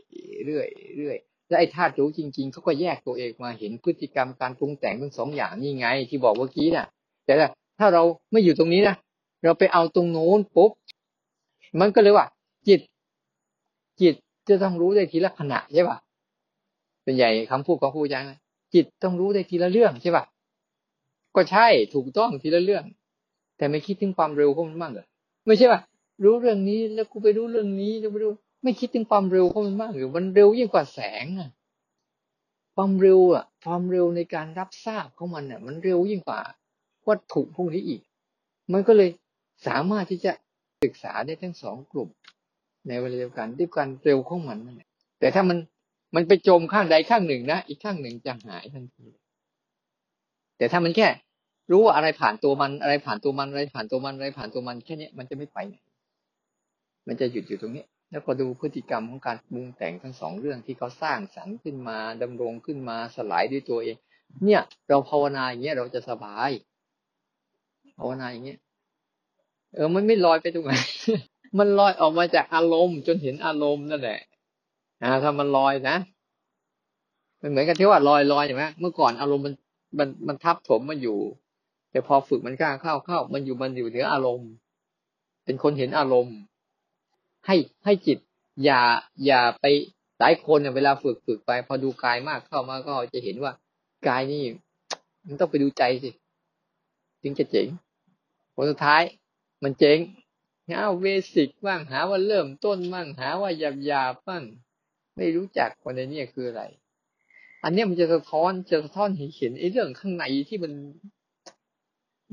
เรื่อยเรื่อยและไอ้ธาตุรู้จริง ๆเขาก็แยกตัวเองมาเห็นพฤติกรรมการปรุงแต่งทั้งสองอย่างนี่ไง ที่บอกเมื่อกี้น่ะ แต่ถ้าเราไม่อยู่ตรงนี้นะเราไปเอาตรงโน้นปุ๊บมันก็เลยว่า จิต จิตจะต้องรู้ได้ทีละขณะใช่ป่ะเป็นใหญ่คำพูดของครูอา จิตต้องรู้ได้ทีละเรื่องใช่ป่ะก็ใช่ถูกต้องทีละเรื่อง แต่ไม่คิดถึงความเร็วของมันมากเหรอไม่ใช่ป่ะรู้เรื่องนี้แล้วกูไปรู้เรื่องนี้แล้วไปรู้ไม่คิดถึงความเร็วของมันมากหรือมันเร็วยิ่งกว่าแสงอะความเร็วอะความเร็วในการรับทราบของมันอะมันเร็วยิ่งกว่าวัตถุพวกนี้อีก มันก็เลยสามารถที่จะศึกษาได้ทั้งสองกลุ่ม ในเวลาเดียวกันด้วยการเร็วของมันนั่นแหละแต่ถ้ามัน มันไปจมข้างใดข้างหนึ่งนะ อีกข้างหนึ่งจะหายทันที แต่ถ้ามันแค่ รู้ว่าอะไรผ่านตัวมันอะไรผ่านตัวมันอะไรผ่านตัวมันอะไรผ่านตัวมันแค่นี้มันจะไม่ไปไหนมันจะหยุดอยู่ตรงนี้ แล้วก็ดูพฤติกรรมของการปรุงแต่งทั้งสองเรื่องที่เขาสร้างสรรค์ขึ้นมาดำรงขึ้นมาสลายด้วยตัวเอง เนี่ย เราภาวนาอย่างเงี้ยเราจะสบายภาวนาอย่างเงี้ยเออมันไม่ลอยไปตรงไหนมันลอยออกมาจากอารมณ์จนเห็นอารมณ์นั่นแหละ อ่าถ้ามันลอยนะมันเหมือนกันที่ว่าลอยลอยใช่ไหมเมื่อก่อนอารมณ์มันมันมันทับถมมันอยู่ แต่พอฝึกมันกล้าเข้าเข้า มันอยู่มันอยู่เหนืออารมณ์ เป็นคนเห็นอารมณ์ ให้ให้จิต อย่าอย่าไปหลายคนเนี่ยเวลาฝึกฝึกไป พอดูกายมากเข้ามาก็จะเห็นว่ากายนี่ มันต้องไปดูใจสิจึงจะเจ๋งผลสุดท้าย มันเจ๋งหาเวสิกบ้างหาว่าเริ่มต้นบ้างหาว่าหยาบหยาบบ้าง ไม่รู้จักคนในนี้คืออะไร อันนี้มันจะสะท้อนจะสะท้อนเห็นเห็นไอ้เรื่องข้างในที่มัน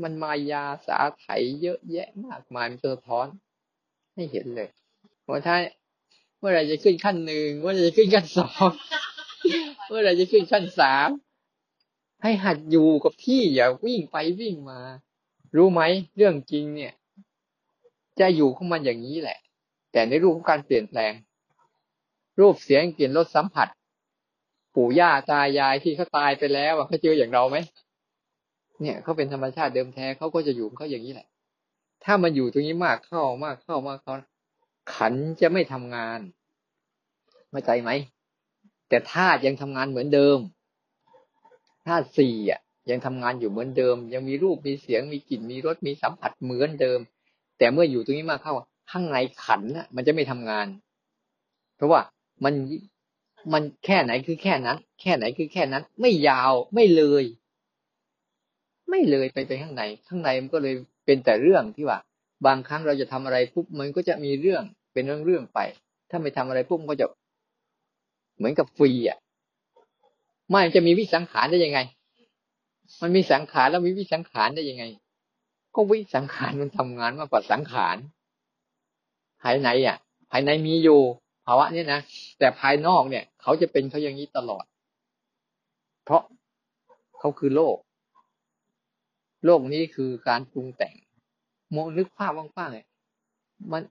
มันมายาสาไถเยอะแยะมากมายมันจะสะท้อนให้เห็นเลยพอท้าเมื่อไรจะขึ้นขั้นหนึ่งเมื่อไรจะขึ้นขั้นสองเมื่อไรจะขึ้นขั้นสามให้หัดอยู่กับที่อย่าวิ่งไปวิ่งมา รู้ไหมเรื่องจริงเนี่ย จะอยู่ของมันอย่างนี้แหละ แต่ในรูปของการเปลี่ยนแปลง รูปเสียงกลิ่นรสสัมผัส ปู่ย่าตายายที่เขาตายไปแล้วเขาเจออย่างเราไหมเนี่ยเขาเป็นธรรมชาติเดิมแท้เขาก็จะอยู่เขาอย่างนี้แหละ ถ้ามันอยู่ตรงนี้มากเข้ามากเข้ามากเข้าขันจะไม่ทำงานเข้าใจไหมแต่ธาตุยังทำงานเหมือนเดิมธาตุสี่อะ ยังทำงานอยู่เหมือนเดิม ยังมีรูปมีเสียงมีกลิ่นมีรสมีสัมผัสเหมือนเดิม แต่เมื่ออยู่ตรงนี้มากเข้า ข้างในขันน่ะ มันจะไม่ทำงาน เพราะว่า มันมันแค่ไหนคือแค่นั้น แค่ไหนคือแค่นั้น ไม่ยาวไม่เลย ไม่เลยไปไปข้างในข้างในมันก็เลยเป็นแต่เรื่องที่ว่า บางครั้งเราจะทำอะไรปุ๊บมันก็จะมีเรื่องเป็นเรื่องเรื่องไป ถ้าไม่ทำอะไรปุ๊บก็จะ เหมือนกับฟรีอะไม่จะมีวิสังขารได้ยังไง มันมีสังขารแล้วมีวิสังขารได้ยังไง ก็วิสังขารมันทำงานมากกว่าสังขารภายในอะภายในมีอยู่ ภาวะนี้นะแต่ภายนอกเนี่ย เขาจะเป็นเขาอย่างนี้ตลอด เพราะเขาคือโลก โลกนี้คือการปรุงแต่งมองนึกภาพว่างๆเลยมัน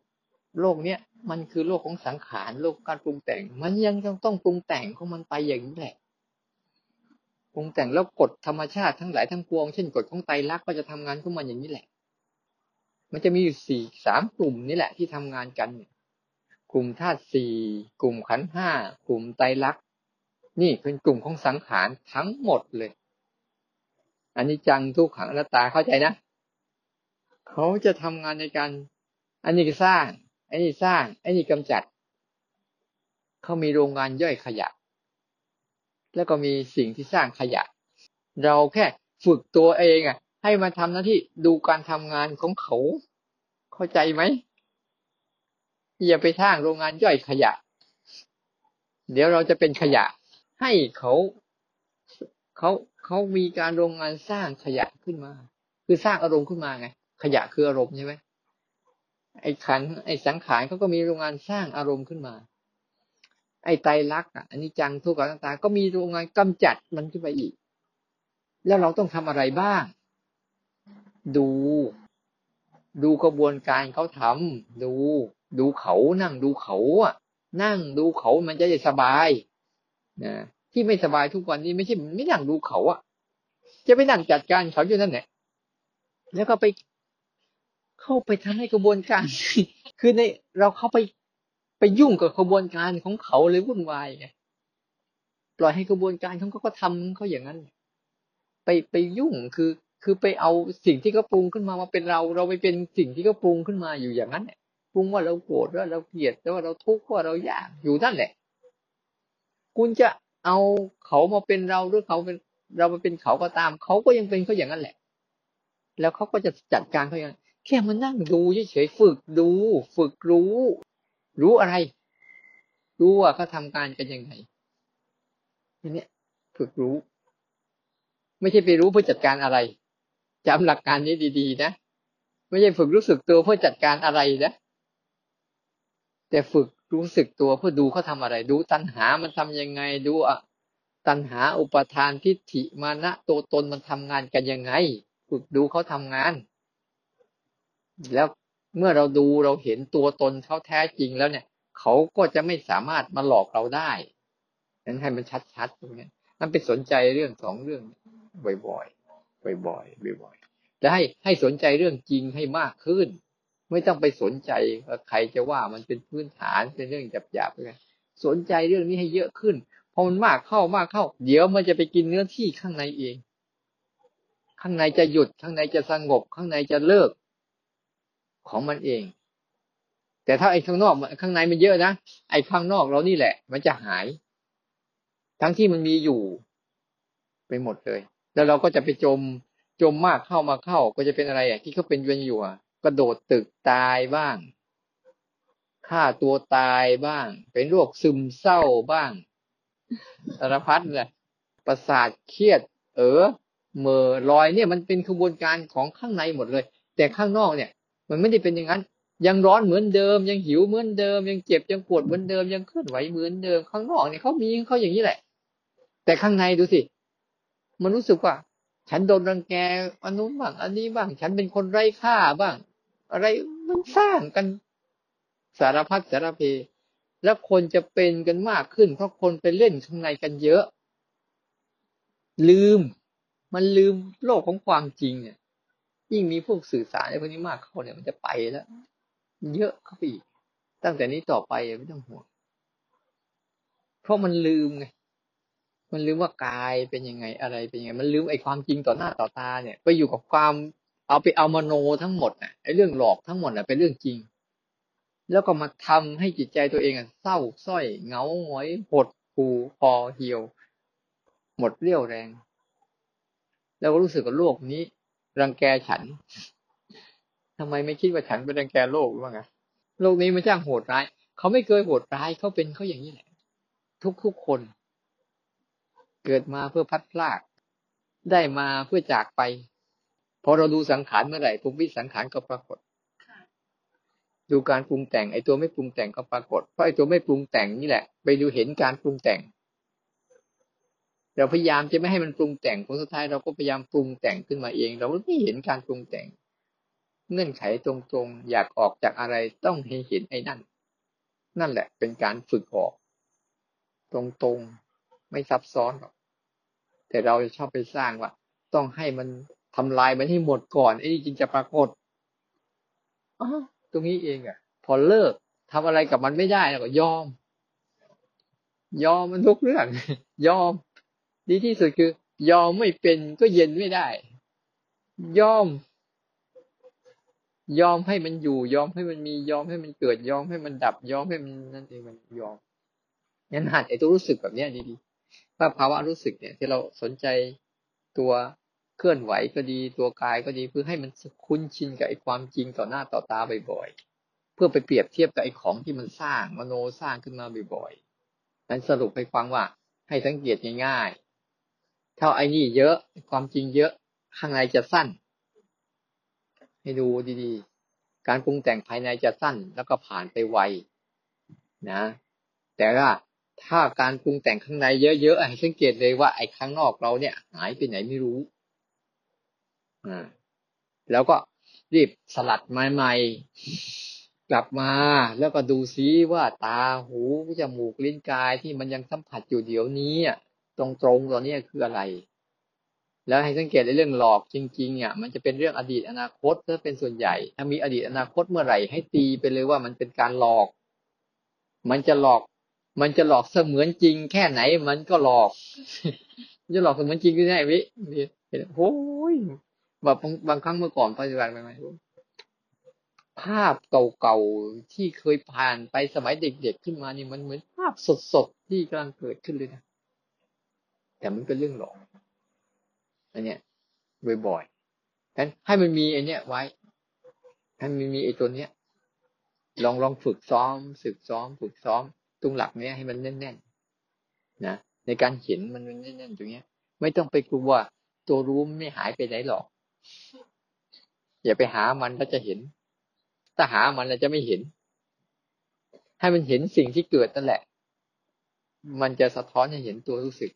โลกเนี้ยมันคือโลกของสังขารโลกการปรุงแต่ง มันยังต้องปรุงแต่งของมันไปอย่างนี้แหละปรุงแต่งแล้วกฎธรรมชาติทั้งหลายทั้งปวงเช่นกฎของไตรลักษณ์ก็จะทำงานของมันอย่างนี้แหละ มันจะมีอยู่สี่สามกลุ่มนี่แหละที่ทำงานกัน กลุ่มธาตุสี่กลุ่มขันห้ากลุ่มไตรลักษณ์นี่เป็นกลุ่มของสังขารทั้งหมดเลย อันนี้จังทุกขังอนัตตาเข้าใจนะ เขาจะทำงานในการ อันนี้สร้าง อันนี้สร้าง อันนี้กำจัด เขามีโรงงานย่อยขยะ แล้วก็มีสิ่งที่สร้างขยะ เราแค่ฝึกตัวเองอะ ให้มาทำหน้าที่ดูการทำงานของเขา เข้าใจไหม อย่าไปสร้างโรงงานย่อยขยะ เดี๋ยวเราจะเป็นขยะ ให้เขาเขาเขามีการโรงงานสร้างขยะขึ้นมา คือสร้างอารมณ์ขึ้นมาไง ขยะคืออารมณ์ใช่ไหมไอ้ขันไอ้สังขารเขาก็มีโรงงานสร้างอารมณ์ขึ้นมา ไอ้ไตรลักษณ์อันนี้จังทุกข์ต่างๆก็มีโรงงานกำจัดมันขึ้นไปอีก แล้วเราต้องทำอะไรบ้าง ดู ดูกระบวนการเขาทำดู ดูเขานั่งดูเขาอะ นั่งดูเขามันจะสบายนะที่ไม่สบายทุกวันนี้ไม่ใช่ไม่นั่งดูเขาอะ จะไปนั่งจัดการเขาอยู่นั่นแหละแล้วก็ไปเข้าไปทำให้กระบวนการ คือในเราเข้าไปไปยุ่งกับกระบวนการของเขาเลยวุ่นวายไงปล่อยให้กระบวนการของเขาก็ทำเขาอย่างนั้น ไปไปยุ่งคือคือไปเอาสิ่งที่เขาปรุงขึ้นมามาเป็นเรา เราไปเป็นสิ่งที่เขาปรุงขึ้นมาอยู่อย่างนั้นเนี่ย ปรุงว่าเราโกรธว่าเราเกลียดว่าเราทุกข์ว่าเราอยากอยู่นั่นแหละ คุณจะเอาเขามาเป็นเราหรือเขาเป็นเรามาเป็นเขาก็ตาม เขาก็ยังเป็นเขาอย่างนั้นแหละ แล้วเขาก็จะจัดการเขาอย่างแค่มานั่งดูเฉยๆฝึกดู ฝึกรู้ รู้อะไร รู้ว่าเขาทำการกันยังไงทีนี้ฝึกรู้ ไม่ใช่ไปรู้เพื่อจัดการอะไรจำหลักการนี้ดี ๆ นะ ไม่ใช่ฝึกรู้สึกตัวเพื่อจัดการอะไรนะ แต่ฝึกรู้สึกตัวเพื่อดูเขาทาอะไร ดูตัณหามันทำยังไง ดูอะตัณหาอุปทานทิฏฐิมานะตัวตนมันทำงานกันยังไง ฝึกดูเขาทำงาน แล้วเมื่อเราดูเราเห็นตัวตนเขาแท้จริงแล้วเนี่ย เขาก็จะไม่สามารถมาหลอกเราได้นั้นให้มันชัดๆตรงนี้นั่นไปสนใจเรื่องสองเรื่องบ่อยๆบ่อยๆบ่อยๆจะให้ให้สนใจเรื่องจริงให้มากขึ้น ไม่ต้องไปสนใจว่าใครจะว่ามันเป็นพื้นฐานเป็นเรื่องหยาบๆไปสนใจเรื่องนี้ให้เยอะขึ้นพอมันมากเข้ามากเข้า เดี๋ยวมันจะไปกินเนื้อที่ข้างในเอง ข้างในจะหยุดข้างในจะสงบ ข้างในจะเลิก ของมันเอง แต่ถ้าไอ้ข้างนอกข้างในมันเยอะนะไอ้ข้างนอกเรานี่แหละ มันจะหาย ทั้งที่มันมีอยู่ ไปหมดเลย แล้วเราก็จะไปจมจมมากเข้ามาเข้า ก็จะเป็นอะไรอะที่เขาเป็นเวนอยู่อะ กระโดดตึกตายบ้างฆ่าตัวตายบ้าง เป็นโรคซึมเศร้าบ้างสารพัดเลยประสาทเครียด เออเมื่อลอยเนี่ยมันเป็นขบวนการของข้างในหมดเลย แต่ข้างนอกเนี่ย มันไม่ได้เป็นอย่างนั้น ยังร้อนเหมือนเดิม ยังหิวเหมือนเดิม ยังเจ็บยังปวดเหมือนเดิม ยังเคลื่อนไหวเหมือนเดิม ข้างนอกเนี่ยเขามีเขาอย่างนี้แหละ แต่ข้างในดูสิ มันรู้สึกว่า ฉันโดนรังแกอันนู้นบ้างอันนี้บ้าง ฉันเป็นคนไร้ค่าบ้าง อะไรมันสร้างกันสารพัดสารเพ แล้วคนจะเป็นกันมากขึ้น เพราะคนไปเล่นข้างในกันเยอะ ลืม มันลืมโลกของความจริงเนี่ยยิ่งมีพวกสื่อสารในพวกนี้มากเข้าเนี่ยมันจะไปแล้ว เยอะเข้าไปอีกตั้งแต่นี้ต่อไปไม่ต้องห่วงเพราะมันลืมไงมันลืมว่ากายเป็นยังไงอะไรเป็นยังไง มันลืมไอ้ความจริงต่อหน้าต่อตาเนี่ย ไปอยู่กับความ เอาไปเอามโนทั้งหมดน่ะไอ้เรื่องหลอกทั้งหมดน่ะเป็นเรื่องจริง แล้วก็มาทำให้จิตใจตัวเองเศร้าส้อยเหงาหงอยหดหูพอเหี่ยว หมดเรี่ยวแรง แล้วก็รู้สึกว่าโลกนี้ รังแกฉันทำไมไม่คิดว่าฉันเป็นรังแกโลกบ้างอะโลกนี้มันจ้างโหดร้าย เขาไม่เคยโหดร้ายเขาเป็นเขาอย่างนี้แหละ ทุกทุกคน เกิดมาเพื่อพัดพลาก ได้มาเพื่อจากไป พอเราดูสังขารเมื่อไหร่ปุ๊บวิสังขารก็ปรากฏดูการปรุงแต่งไอ้ตัวไม่ปรุงแต่งก็ปรากฏเพราะไอ้ตัวไม่ปรุงแต่งนี่แหละ ไปดูเห็นการปรุงแต่ง เราพยายามจะไม่ให้มันปรุงแต่งผลสุดท้ายเราก็พยายามปรุงแต่งขึ้นมาเอง เราไม่เห็นการปรุงแต่ง เงื่อนไขตรงๆ อยากออกจากอะไรต้องให้เห็นไอ้นั่น นั่นแหละ เป็นการฝึกออก ตรงๆไม่ซับซ้อนหรอกแต่เราจะชอบไปสร้างว่าต้องให้มัน ทำลายมันให้หมดก่อนไอ้นี่จึงจะปรากฏอ๋อตรงนี้เองอะ พอเลิกทำอะไรกับมันไม่ได้แล้วก็ยอม ยอมมันทุกเรื่อง ยอม ดีที่สุดคือ ยอมไม่เป็นก็เย็นไม่ได้ ยอม ยอมให้มันอยู่ ยอมให้มันมียอมให้มันเกิด ยอมให้มันดับ ยอมให้มันนั่นเองมันยอมงั้นหัดไอ้ตัวรู้สึกแบบนี้ดีๆว่าภาวะรู้สึกเนี่ย ที่เราสนใจตัว เคลื่อนไหวก็ดีตัวกายก็ดีเพื่อให้มันคุ้นชินกับไอ้ความจริงต่อหน้าต่อตาบ่อยๆ เพื่อไปเปรียบเทียบกับไอ้ของที่มันสร้างมโนสร้างขึ้นมาบ่อยๆนั้นสรุปให้ฟังว่าให้สังเกตง่ายๆ ถ้าไอ้นี่เยอะความจริงเยอะข้างในจะสั้น ให้ดูดีๆ การปรุงแต่งภายในจะสั้นแล้วก็ผ่านไปไวนะ แต่ว่าถ้าการปรุงแต่งข้างในเยอะๆให้สังเกตเลยว่าไอ้ข้างนอกเราเนี่ย หายไปไหนไม่รู้ อ่าแล้วก็รีบสลัดไม้ใหม่กลับมาแล้วก็ดูซิว่าตาหูจมูกลิ้นกายที่มันยังสัมผัสอยู่เดี๋ยวนี้ตรงๆตอนนี้คืออะไร แล้วให้สังเกตในเรื่องหลอกจริงๆอะมันจะเป็นเรื่องอดีตอนาคตถ้าเป็นส่วนใหญ่ ถ้ามีอดีตอนาคตเมื่อไหร่ให้ตีไปเลยว่ามันเป็นการหลอก มันจะหลอก มันจะหลอกเสมือนจริง แค่ไหนมันก็หลอกจะหลอกเสมือนจริงได้ไหมวิเห็นโอ้ย แบบบางครั้งเมื่อก่อนปฏิบัติไปไหมภาพเก่าๆที่เคยผ่านไปสมัยเด็กๆขึ้นมานี่มันเหมือนภาพสดๆที่กำลังเกิดขึ้นเลยนะแต่มันเป็นเรื่องหลอกอันเนี้ยบ่อยๆงั้นให้มันมีไอเนี้ยไว้ให้มันมีไอ้ตัวเนี้ย ลองลองฝึกซ้อมฝึกซ้อม ฝึกซ้อม ตรงหลักเนี้ยให้มันแน่นๆนะในการเห็นมันแน่นๆตรงเนี้ย ไม่ต้องไปกลัวตัวรู้ไม่หายไปไหนหรอก อย่าไปหามันแล้วจะเห็น ถ้าหามันแล้วจะไม่เห็น ให้มันเห็นสิ่งที่เกิดนั่นแหละ มันจะสะท้อนให้เห็นตัวรู้สึก